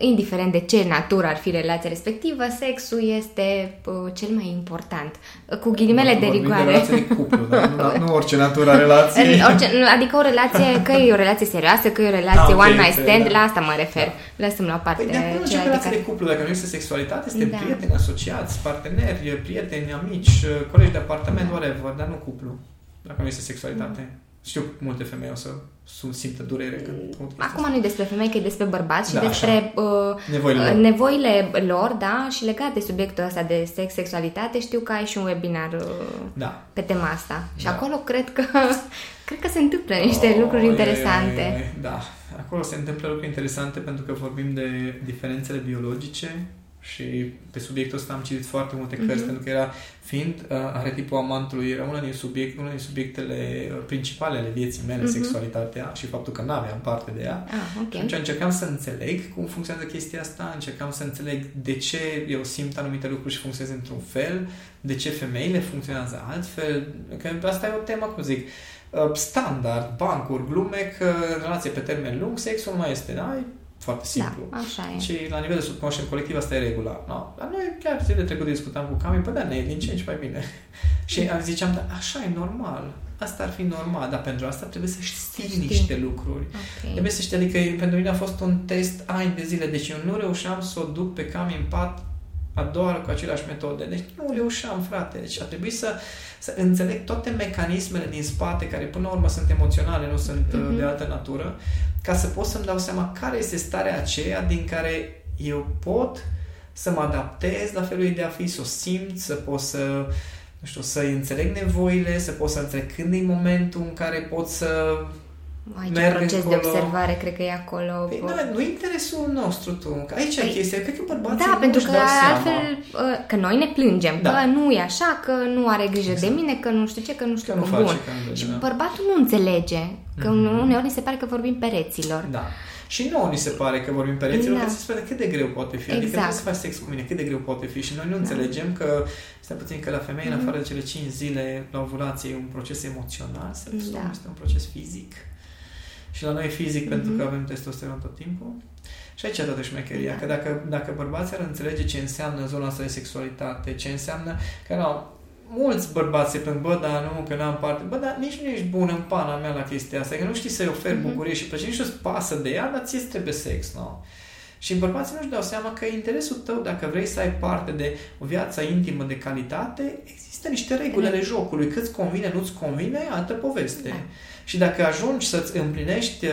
indiferent de ce natură ar fi relația respectivă, sexul este uh, cel mai important. Cu ghilimele de rigoare. De relație de cuplu, da? nu, nu orice natură a relației. Orice, adică o relație, că e o relație serioasă, că e o relație da, one night stand, da. la asta mă refer. Da. Lăsăm la parte. Păi de ce relație de cuplu, dacă nu este sexualitate, este da. prieteni, asociați, parteneri, prieteni, amici, colegi de apartament, da. whatever, dar nu cuplu, dacă nu este sexualitate. Da. Știu multe femei o să simtă durere când Acum nu e despre femei, că e despre bărbați da, și despre uh, nevoile, lor. nevoile lor, da, și legat de subiectul ăsta de sex, sexualitate, știu că ai și un webinar uh, da. pe tema asta. Și da. acolo cred că cred că se întâmplă niște oh, lucruri interesante. E, da, acolo se întâmplă lucruri interesante pentru că vorbim de diferențele biologice și pe subiectul ăsta am citit foarte multe cărți, mm-hmm. pentru că era, fiind uh, arhetipul amantului, era una din, subiect, una din subiectele uh, principale ale vieții mele, mm-hmm. sexualitatea și faptul că n-aveam parte de ea. Ah, okay. Și atunci încercam să înțeleg cum funcționează chestia asta, încercam să înțeleg de ce eu simt anumite lucruri și funcționez într-un fel, de ce femeile funcționează altfel, că asta e o temă, cum zic, uh, standard, bancuri, glume, că relație pe termen lung, sexul nu mai este, da? Foarte da, simplu. Da, așa e. Și la nivel de subconștient colectiv asta e regula. No, dar noi chiar zilele trecute discutam cu Cami, păi da, ne din ce în ce mai bine. și am ziceam, da, așa e normal. Asta ar fi normal, dar pentru asta trebuie să știi, știi. niște lucruri. Okay. Trebuie să știi, adică pentru mine a fost un test ani de zile, deci eu nu reușeam să o duc pe Cami în pat a doua oară cu aceleași metode. Deci nu reușeam, frate. Deci a trebuit să, să înțeleg toate mecanismele din spate, care până la urmă sunt emoționale, nu sunt mm-hmm. de altă natură, ca să pot să-mi dau seama care este starea aceea din care eu pot să mă adaptez la felul de a fi, să o simt, să pot să, nu știu, să înțeleg nevoile, să pot să înțeleg când e momentul în care pot să Aici merg proces încolo. de observare, cred că e acolo. Păi, nu, nu interesul nostru, tu. Aici păi, e chestia. Cred că bărbații Da, pentru că altfel, seama. că noi ne plângem, da. că nu e așa, că nu are grijă exact. de mine, că nu știu ce, că nu știu că cum. Bun. Și da. bărbatul nu înțelege, că mm-hmm. uneori ni se pare că vorbim pereților. Da. Și nouă ni se pare că vorbim pereților, Da. că se spune cât de greu poate fi. Adică Exact. trebuie să faci sex cu mine, cât de greu poate fi. Și noi nu Da. înțelegem că, stai puțin, că la femei, în Mhm. afară de cele 5 zile la ovulație, e un proces emoțional, sexul Da. este un proces fizic. Și la noi e fizic pentru Mhm. că avem testosteron tot timpul. Și aici e toată șmecheria, Da. că dacă, dacă bărbații ar înțelege ce înseamnă zona asta de sexualitate, ce înseamnă, că nu, mulți bărbați se plâng, bă, dar nu, că n-am parte, bă, dar nici nu ești bun în pana mea la chestia asta, că nu știi să-i oferi Mhm. bucurie și plăcere, nici nu-ți pasă de ea, dar ție trebuie sex, nu? Și bărbații nu-și dau seama că interesul tău, dacă vrei să ai parte de o viață intimă de calitate, există niște reguli ale jocului. Cât-ți convine, nu-ți convine, altă poveste. Da. Și dacă ajungi să-ți împlinești uh,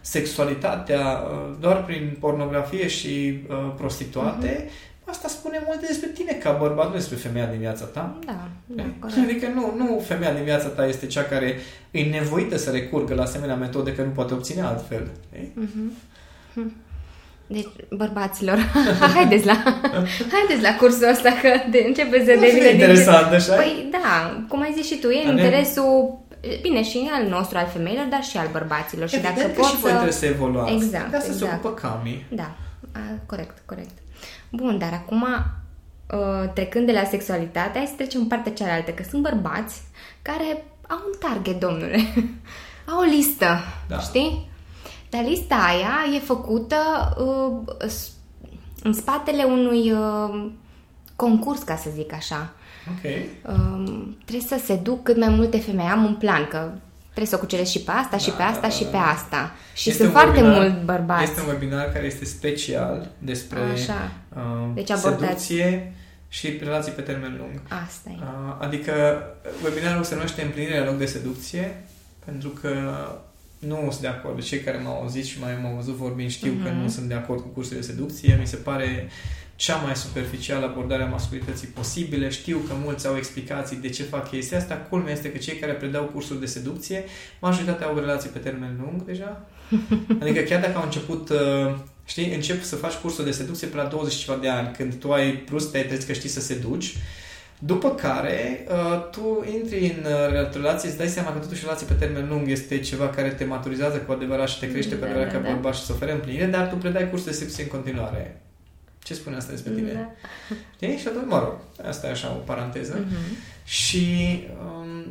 sexualitatea uh, doar prin pornografie și uh, prostituate, asta spune multe despre tine ca bărbat, nu despre femeia din viața ta. Da, da, corect. Adică nu, nu femeia din viața ta este cea care e nevoită să recurgă la asemenea metode că nu poate obține altfel. Ei? Mhm. Hm. Deci, bărbaților, haideți la, haideți la cursul ăsta că de, începe să Nu fi devină... interesant, așa? Păi da, cum ai zis și tu, e Dar ne- interesul, bine, și al nostru, al femeilor, dar și al bărbaților. Și Evident dacă că pot și voi să... trebuie să evoluați. Exact, De asta se exact. ocupă Cami. Da, a, corect, corect. Bun, dar acum, uh, trecând de la sexualitate, hai să trecem în partea cealaltă, că sunt bărbați care au un target, domnule. au o listă, Da. știi? Dar lista aia e făcută uh, s- în spatele unui uh, concurs, ca să zic așa. Ok. Um, trebuie să se duc cât mai multe femei. Am un plan că trebuie să o cuceresc și pe asta, și Da, pe asta, da, și da, pe da. asta. Și Este sunt un foarte webinar- mulți bărbați. Este un webinar care este special despre Așa. uh, Deci abordați- seducție și relații pe termen lung. Asta e. Uh, adică webinarul se numește Împlinirea în loc de seducție pentru că nu sunt de acord. Cei care m-au auzit și mai m-au văzut vorbind știu că Mhm. nu sunt de acord cu cursul de seducție. Mi se pare cea mai superficială abordare a masculității posibile. Știu că mulți au explicații de ce fac chestia asta. Culmea este că cei care predau cursuri de seducție, majoritatea au relații pe termen lung deja. Adică chiar dacă au început, uh, știi, încep să faci cursul de seducție pe la 20 și ceva de ani, când tu ai plus, te-ai trezit că știi să seduci, după care uh, tu intri în uh, relație, îți dai seama că totuși relație pe termen lung este ceva care te maturizează cu adevărat și te crește cu Da, adevărat da, ca da. bărbat și să ofere împlinire, dar tu predai cursul de seduție în continuare. Ce spune asta despre tine? Da. Știi? Și atunci, mă rog, asta e așa o paranteză. Mhm. Și um,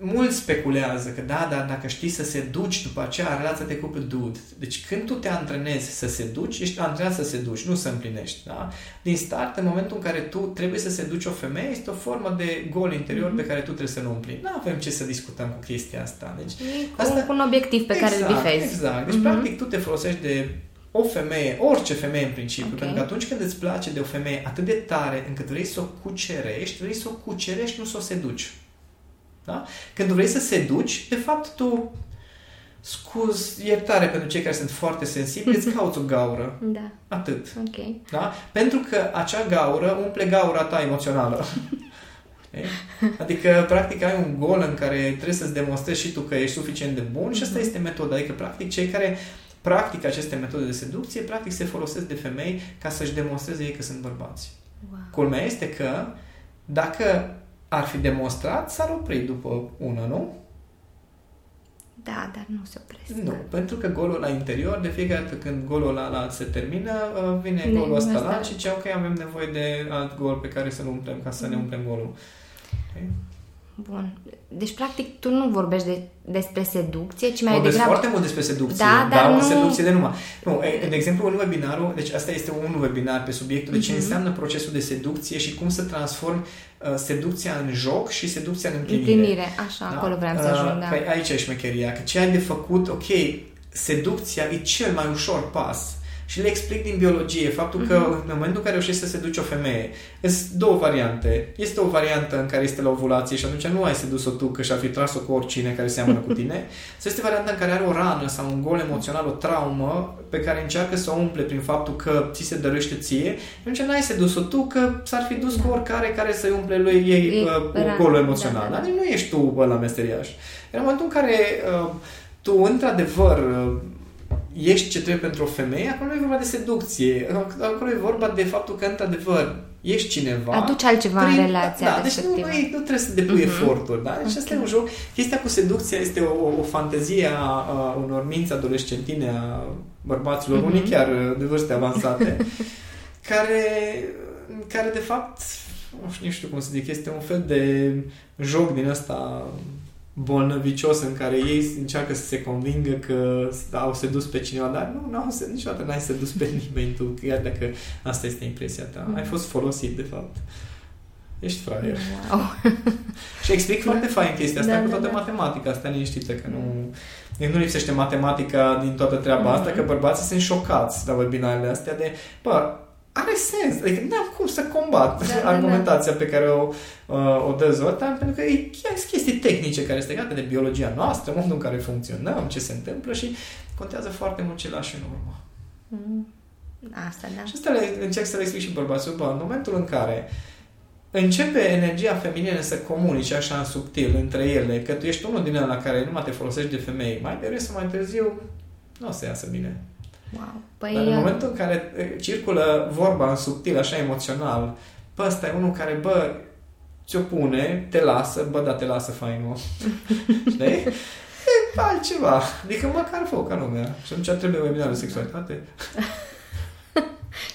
mulți speculează că da, dar dacă știi să se duci după aceea, relația te cuplu dude. Deci când tu te antrenezi să se duci, ești antrenat să se duci, nu să împlinești. Da? Din start, în momentul în care tu trebuie să se duci o femeie, este o formă de gol interior pe care tu trebuie să nu împlini. Nu avem ce să discutăm cu chestia asta. Deci, E cu, Asta- cu un obiectiv pe care îl bifezi. Exact. Deci, Mhm. practic, tu te folosești de o femeie, orice femeie în principiu, Ok. pentru că atunci când îți place de o femeie atât de tare încât vrei să o cucerești, vrei să o cucerești, nu să o seduci. Da? Când vrei să seduci, de fapt tu scuz iertare pentru cei care sunt foarte sensibili, îți cauți o gaură. Da, Atât. ok. Da? Pentru că acea gaură umple gaura ta emoțională. E? Adică, practic, ai un gol în care trebuie să-ți demonstrezi și tu că ești suficient de bun și asta este metoda. Adică, practic, cei care practică aceste metode de seducție, practic, se folosesc de femei ca să-și demonstreze ei că sunt bărbați. Wow. Culmea este că, dacă ar fi demonstrat, s-ar opri după una, nu? Da, dar nu se opresc. Nu, pentru că golul la interior, de fiecare dată când golul la alt se termină, uh, vine Ne- golul ăsta ăsta. la alt și zice, ok, avem nevoie de alt gol pe care să-l umplem, ca să ne umplem golul. Ok? Bun. Deci, practic, tu nu vorbești de, despre seducție, ci mai Vorbesc degrabă... foarte mult despre seducție, Da, dar o nu- seducție de numai. Nu, e, de exemplu, un webinarul, deci asta este un webinar pe subiectul de ce Mhm. înseamnă procesul de seducție și cum să transform uh, seducția în joc și seducția în împlinire. Împlinire, așa, acolo vreau să Uh, ajung, da. Păi aici e șmecheria, că ce ai de făcut, ok, seducția e cel mai ușor pas. Și le explic din biologie faptul că Mhm. în momentul în care reușești să seduci o femeie, sunt două variante. Este o variantă în care este la ovulație și atunci nu ai sedus-o tu că și-ar fi tras-o cu oricine care seamănă cu tine. Sau este varianta în care are o rană sau un gol emoțional, o traumă pe care încearcă să o umple prin faptul că ți se dăruiește ție. Atunci n-ai sedus-o tu că s-ar fi dus cu oricare care să-i umple lui ei E uh, rană, golul da, emoțional. da, da. Dar nu ești tu ăla meseriaș. În momentul în care uh, tu, într-adevăr, uh, ești ce trebuie pentru o femeie, acolo nu e vorba de seducție. Acolo e vorba de faptul că, într-adevăr, ești cineva. Aduci altceva prin, în relația da, respectivă. Deci nu, nu, nu trebuie să depui uh-huh. eforturi. Da? Deci okay. asta e un joc. Chestia cu seducția este o, o fantezie a, a unor minți adolescentine, a bărbaților, uh-huh. unii chiar de vârste avansate, care, care de fapt, nu știu cum să zic, este un fel de joc din ăsta bolnăvicios în care ei încearcă să se convingă că au sedus pe cineva, dar nu, n-au, niciodată n-ai sedus pe nimeni tu, chiar dacă asta este impresia ta. Mm. Ai fost folosit, de fapt. Ești fraier. Wow. și explic foarte fain chestia asta da, cu toată da, da. matematica asta liniștită, că nu, nu lipsește matematica din toată treaba mm-hmm. asta, că bărbații sunt șocați la webinarele astea de, bă, are sens. Adică n-am cum să combat da, da argumentația da, da. pe care o, uh, o dă Zoltan, pentru că e chiar chestii tehnice care sunt legate de biologia noastră, modul în care funcționăm, ce se întâmplă și contează foarte mult ce lași în urmă. Mm. Asta, da. Și asta le, încerc să le explic și bărbaților. Bă, în momentul în care începe energia feminină să comunice așa în subtil între ele, că tu ești unul din la care nu mai te folosești de femei, mai devreme sau mai târziu nu o să iasă bine. Wow. Păi, Dar în momentul în care circulă vorba în subtil, așa emoțional, bă, ăsta e unul care, bă, ți-o pune, te lasă, bă, da, te lasă fainul. Știi? E altceva. Adică măcar foc ca lumea. Și atunci trebuie webinarul de sexualitate.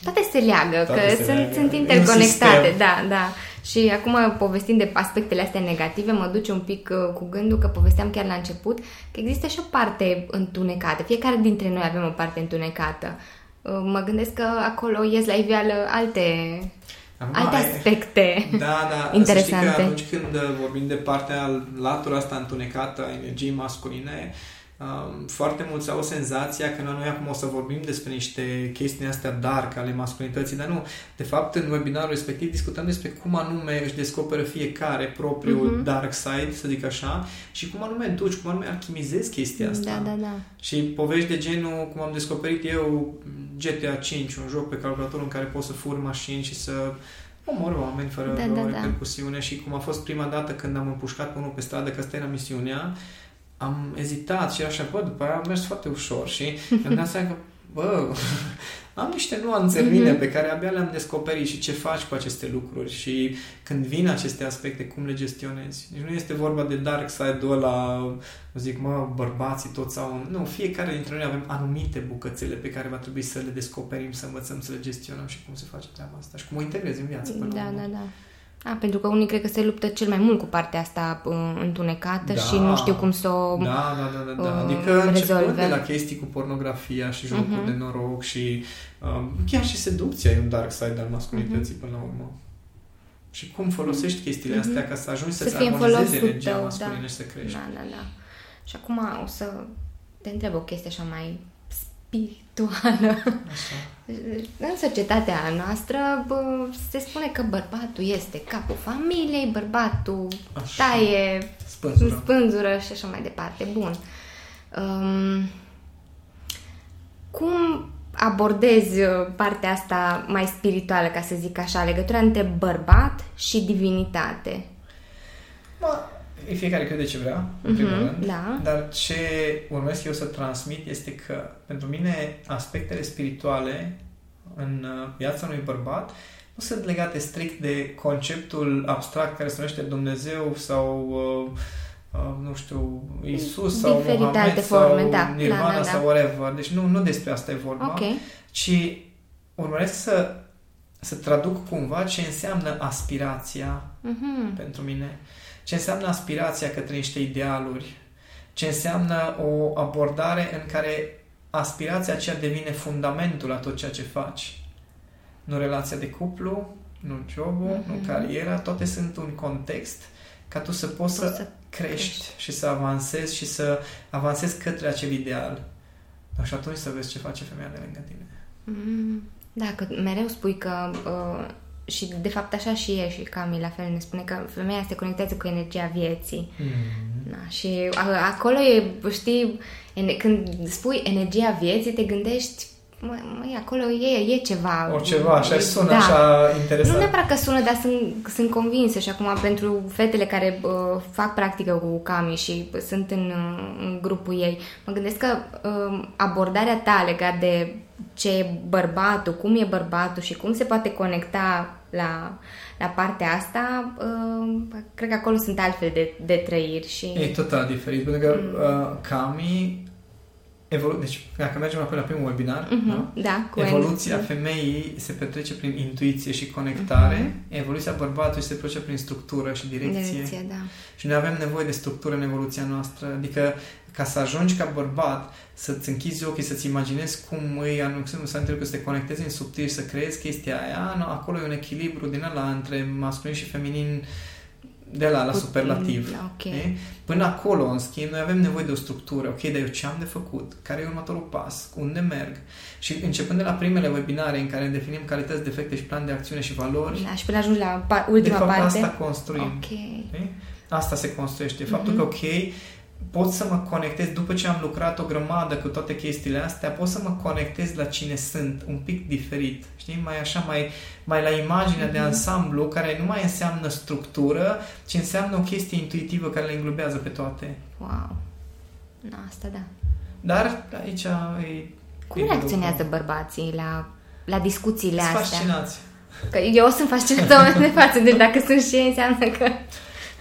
Toate se leagă, Toate că se sunt, leagă. sunt interconectate, da, da. Și acum, povestind de aspectele astea negative, mă duce un pic uh, cu gândul că povesteam chiar la început că există și o parte întunecată. Fiecare dintre noi avem o parte întunecată. Uh, mă gândesc că acolo ies la iveală alte Acum, alte aspecte da, da, interesante. Să știi că atunci când uh, vorbim de partea, latura asta întunecată a energiei masculine, foarte mulți au senzația că noi acum o să vorbim despre niște chestii astea dark ale masculinității, dar nu. De fapt, în webinarul respectiv discutăm despre cum anume își descoperă fiecare propriul uh-huh. dark side, să zic așa, și cum anume duci, cum anume alchimizezi chestia asta. Da, da, da. Și povești de genul, cum am descoperit eu, GTA 5, un joc pe calculator în care poți să furi mașini și să omor oameni fără da, o da, da. repercusiune da. și cum a fost prima dată când am împușcat pe unul pe stradă, că asta era misiunea, am ezitat și așa, bă, după aia am mers foarte ușor și mi-am dat seama că, bă, am niște nuanțe în mine mm-hmm. pe care abia le-am descoperit și ce faci cu aceste lucruri și când vin aceste aspecte, cum le gestionezi. Deci nu este vorba de dark side-ul ăla, zic, mă, bărbații toți au... Nu, fiecare dintre noi avem anumite bucățele pe care va trebui să le descoperim, să învățăm să le gestionăm și cum se face treaba asta și cum o integrezi în viață. Până da, da, da. A, pentru că unii cred că se luptă cel mai mult cu partea asta uh, întunecată da, și nu știu cum să o Da, da, da, da. da. Adică rezolve. de la chestii cu pornografia și jocuri uh-huh. de noroc și uh, chiar și seducția e un dark side al masculinității uh-huh. până la urmă. Și cum folosești chestiile uh-huh. astea ca să ajungi să-ți să armonizezi energia tău, masculină da. și să crești. Da, da, da. Și acum o să te întreb o chestie așa mai spirituală. Așa. În societatea noastră bă, se spune că bărbatul este capul familiei, bărbatul așa. taie spânzură. spânzură și așa mai departe. Bun. Um, cum abordezi partea asta mai spirituală, ca să zic așa, legătura între bărbat și divinitate? Mă, fiecare crede ce vrea, în uh-huh, primul rând, da. dar ce urmesc eu să transmit este că pentru mine aspectele spirituale în uh, viața unui bărbat nu sunt legate strict de conceptul abstract care se numește Dumnezeu sau uh, uh, nu știu, Isus sau Diferite Mohamed alte forme, sau da, Nirvana da, da, da. sau whatever. Deci nu, nu despre asta e vorba, okay. ci urmăresc să, să traduc cumva ce înseamnă aspirația uh-huh. pentru mine. Ce înseamnă aspirația către niște idealuri. Ce înseamnă o abordare în care aspirația aceea devine fundamentul la tot ceea ce faci. Nu relația de cuplu, nu jobul, mm-hmm. nu cariera, toate sunt un context ca tu să poți, poți să, să crești, crești și să avansezi și să avansezi către acel ideal. Și atunci să vezi ce face femeia de lângă tine. Mm, da, că mereu spui că uh, și de fapt așa și e și Cami la fel ne spune că femeia se conectează cu energia vieții. Mm. Da, și acolo e, știi, când spui energia vieții, te gândești mă, măi, acolo e, e ceva. O ceva, așa sună Da. așa interesant. Nu neapărat că sună, dar sunt, sunt convinsă și acum pentru fetele care uh, fac practică cu Cami și sunt în, uh, în grupul ei, mă gândesc că uh, abordarea ta legat de ce e bărbatul, cum e bărbatul și cum se poate conecta la, la partea asta, uh, cred că acolo sunt altfel de, de trăiri și... E total diferit, pentru că uh, Cami evolu- deci dacă mergem apoi la primul webinar, da? Mhm, da, cu evoluția N. femeii se petrece prin intuiție și conectare, Mhm. evoluția bărbatului se petrece prin structură și direcție. Direcție, da. Și noi avem nevoie de structură în evoluția noastră, adică ca să ajungi ca bărbat să-ți închizi ochii, să-ți imaginezi cum îi anunțăm să întâmplă, să te conectezi în subtil, să creezi chestia aia, nu, acolo e un echilibru din ăla între masculin și feminin de la la Putin, superlativ. da, ok. știi? Până acolo, în schimb, noi avem nevoie de o structură. Ok, dar eu ce am de făcut? Care e următorul pas? Unde merg? Și începând de la primele webinare în care definim calități, defecte și plan de acțiune și valori, Da, și până ajungi la pa- de ultima fapt parte. asta construim. Ok. Știi? Asta se construiește. Faptul Mhm. că, ok, pot să mă conectez, după ce am lucrat o grămadă cu toate chestiile astea, pot să mă conectez la cine sunt, un pic diferit. Știi? Mai așa, mai, mai la imaginea de Mhm. ansamblu, care nu mai înseamnă structură, ci înseamnă o chestie intuitivă care le înglobează pe toate. Wow. Na, asta da. Dar aici e... Cum e reacționează lucru. bărbații la, la discuțiile Sunt astea? fascinați. Că eu sunt fascinată de față, deci dacă sunt și ei, înseamnă că...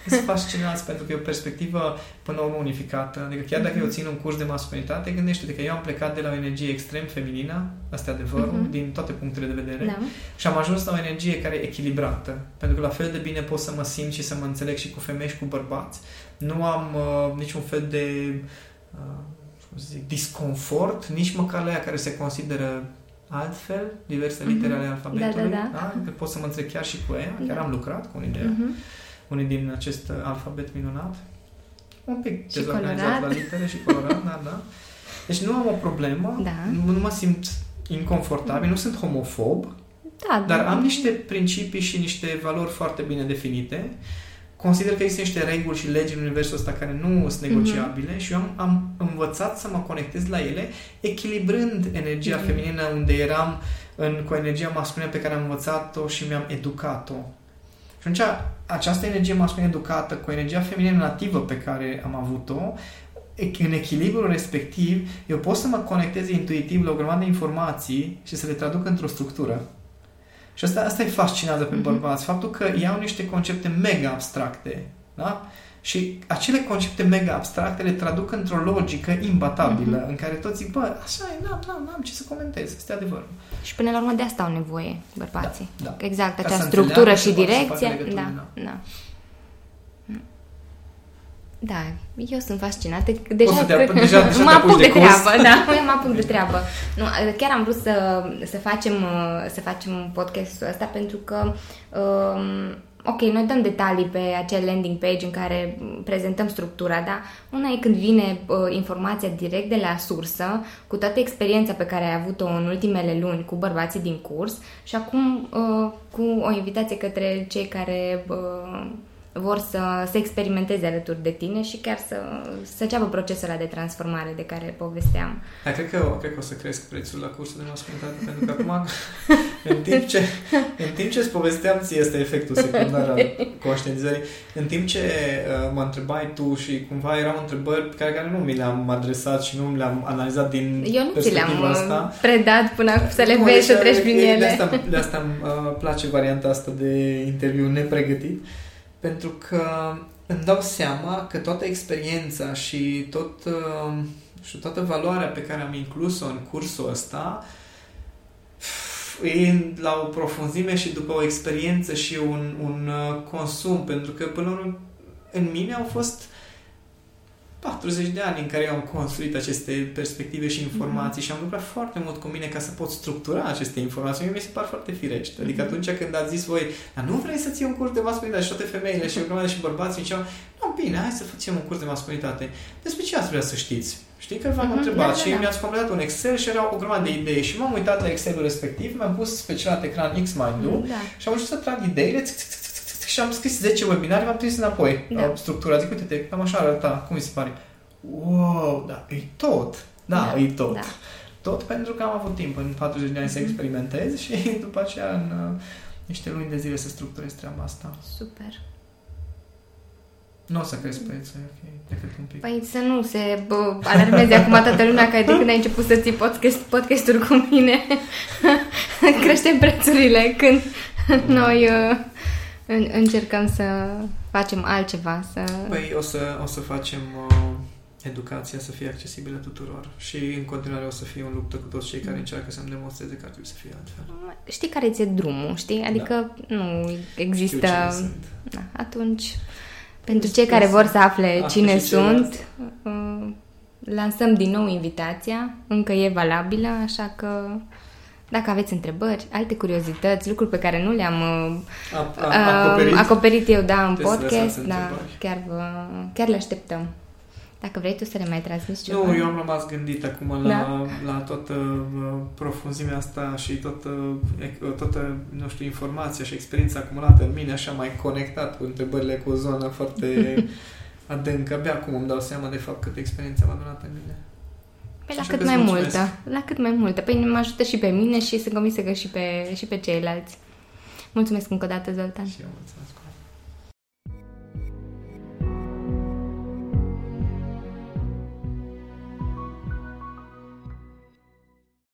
Sunt fascinați pentru că e o perspectivă până la urmă unificată. Adică chiar dacă eu țin un curs de masculinitate, gândește-te că eu am plecat de la o energie extrem feminină, asta e adevărul, Mhm. din toate punctele de vedere, Da. și am ajuns la o energie care e echilibrată. Pentru că la fel de bine pot să mă simt și să mă înțeleg și cu femei și cu bărbați. Nu am uh, niciun fel de uh, cum să zic, disconfort, nici măcar la ea care se consideră altfel, diverse Mhm. litere ale alfabetului. Da, da, da. Că pot să mă înțeleg chiar și cu ea. Chiar Da. am lucrat cu unii de Mhm. Unii din acest uh, alfabet minunat. Un pic Și dezorganizat colorat. la litere și colorat, da, da. Deci nu am o problemă, Da. nu, nu mă simt inconfortabil, nu sunt homofob, Da, dar am niște principii și niște valori foarte bine definite. Consider că există niște reguli și legi în universul ăsta care nu sunt negociabile și eu am, am învățat să mă conectez la ele, echilibrând energia Mhm. feminină unde eram în, cu energia masculină pe care am învățat-o și mi-am educat-o. Și atunci, această energie masculină educată cu energia feminină nativă pe care am avut-o, e- în echilibrul respectiv, eu pot să mă conectez intuitiv la o grămadă de informații și să le traduc într-o structură. Și asta, asta îi fascinează pe Mhm. bărbați, faptul că iau niște concepte mega abstracte, da? Și acele concepte mega abstracte le traduc într-o logică imbatabilă, Mhm. în care toți zic, bă, așa e, n-am, n-am, n-am ce să comentez, este adevărul. Și până la urmă de asta au nevoie bărbații. Da. Exact, Ca acea să structură înțeleagă și și poată să direcție. facă legături, Da, da. Da, eu sunt fascinată. Deja, Poți să te- cred că- deja- deja mă te apuc apuci de, de curs. treabă, da, mă apuc de treabă. Nu, chiar am vrut să, să facem uh, să facem podcastul ăsta pentru că um, Ok, noi dăm detalii pe acel landing page în care prezentăm structura, dar una e când vine uh, informația direct de la sursă, cu toată experiența pe care ai avut-o în ultimele luni cu bărbații din curs și acum uh, cu o invitație către cei care uh, vor să, să experimenteze alături de tine și chiar să, să înceapă procesul ăla de transformare de care povesteam. Da, cred că, cred că o să cresc prețul la cursul de masculinitate, pentru că acum, în timp ce, în timp ce îți povesteam ție, este efectul secundar al conștientizării, în timp ce uh, mă întrebai tu și cumva erau întrebări pe care, care nu mi le-am adresat și nu le-am analizat din Eu nu ți le-am perspectiva asta. uh, predat până acum să le Nu, vezi, deci, să treci prin de, ele. De asta, de asta îmi uh, place varianta asta de interviu nepregătit, pentru că îmi dau seama că toată experiența și tot, uh, și toată valoarea pe care am inclus-o în cursul ăsta e la o profunzime și după o experiență și un, un uh, consum, pentru că până la urmă în mine au fost 40 de ani în care eu am construit aceste perspective și informații și am lucrat foarte mult cu mine ca să pot structura aceste informații. Mie mi se par foarte firești. Adică atunci când ați zis voi, dar nu vrei să ții un curs de masculinitate și toate femeile și o grămadă și bărbații mi ziceau, nu, bine, hai să facem un curs de masculinitate. Despre ce ați vrea să știți? Știi că v-am Mhm, întrebat da, da, și da. mi-ați completat un Excel și erau o grămadă de idei și m-am uitat la Excelul respectiv, mi-am pus pe celălalt ecran X-Mind-ul Da. și am început să trag ideile țc, țc, țc, țc, țc, și am scris 10 webinare, v-am trimis înapoi Da. da. structura. Zic, uite-te, cam așa arăta, cum mi se pare? Wow, da, e tot. Da, Da, e tot. da. Tot pentru că am avut timp în 40 de ani să experimentez și după aceea în uh, niște luni de zile să structurez treaba asta. Super. Nu o să crezi prețul, e ok, decât un pic. Păi să nu se bă, alarmeze acum toată lumea că de când ai început să ții podcast, podcasturi cu mine, creștem prețurile când noi uh, în, încercăm să facem altceva. Să... Păi o să, o să facem uh, educația să fie accesibilă tuturor și în continuare o să fie un luptă cu toți cei care încearcă să-mi demonstreze că ar trebui să fie altfel. Știi care ți-e drumul, știi? Adică da. nu există... Da, atunci, pentru cei care vor să afle Asta cine sunt, uh, lansăm din nou invitația, încă e valabilă, așa că dacă aveți întrebări, alte curiozități, lucruri pe care nu le-am a, a, uh, acoperit. acoperit eu, da, în podcast, da, chiar, chiar le așteptăm. Dacă vrei tu să le mai transmiți ceva. Nu, eu am rămas gândit acum la, da? la toată uh, profunzimea asta și toată, toată, nu știu, informația și experiența acumulată în mine, așa mai conectat cu întrebările cu o zonă foarte adâncă. Abia acum îmi dau seama de fapt câtă experiență am adunat în mine. Păi la cât mai mulțumesc. multă. La cât mai multă. Păi mă ajută și pe mine și sunt convinsă că și pe, și pe ceilalți. Mulțumesc încă o dată, Zoltan. Și eu mulțumesc.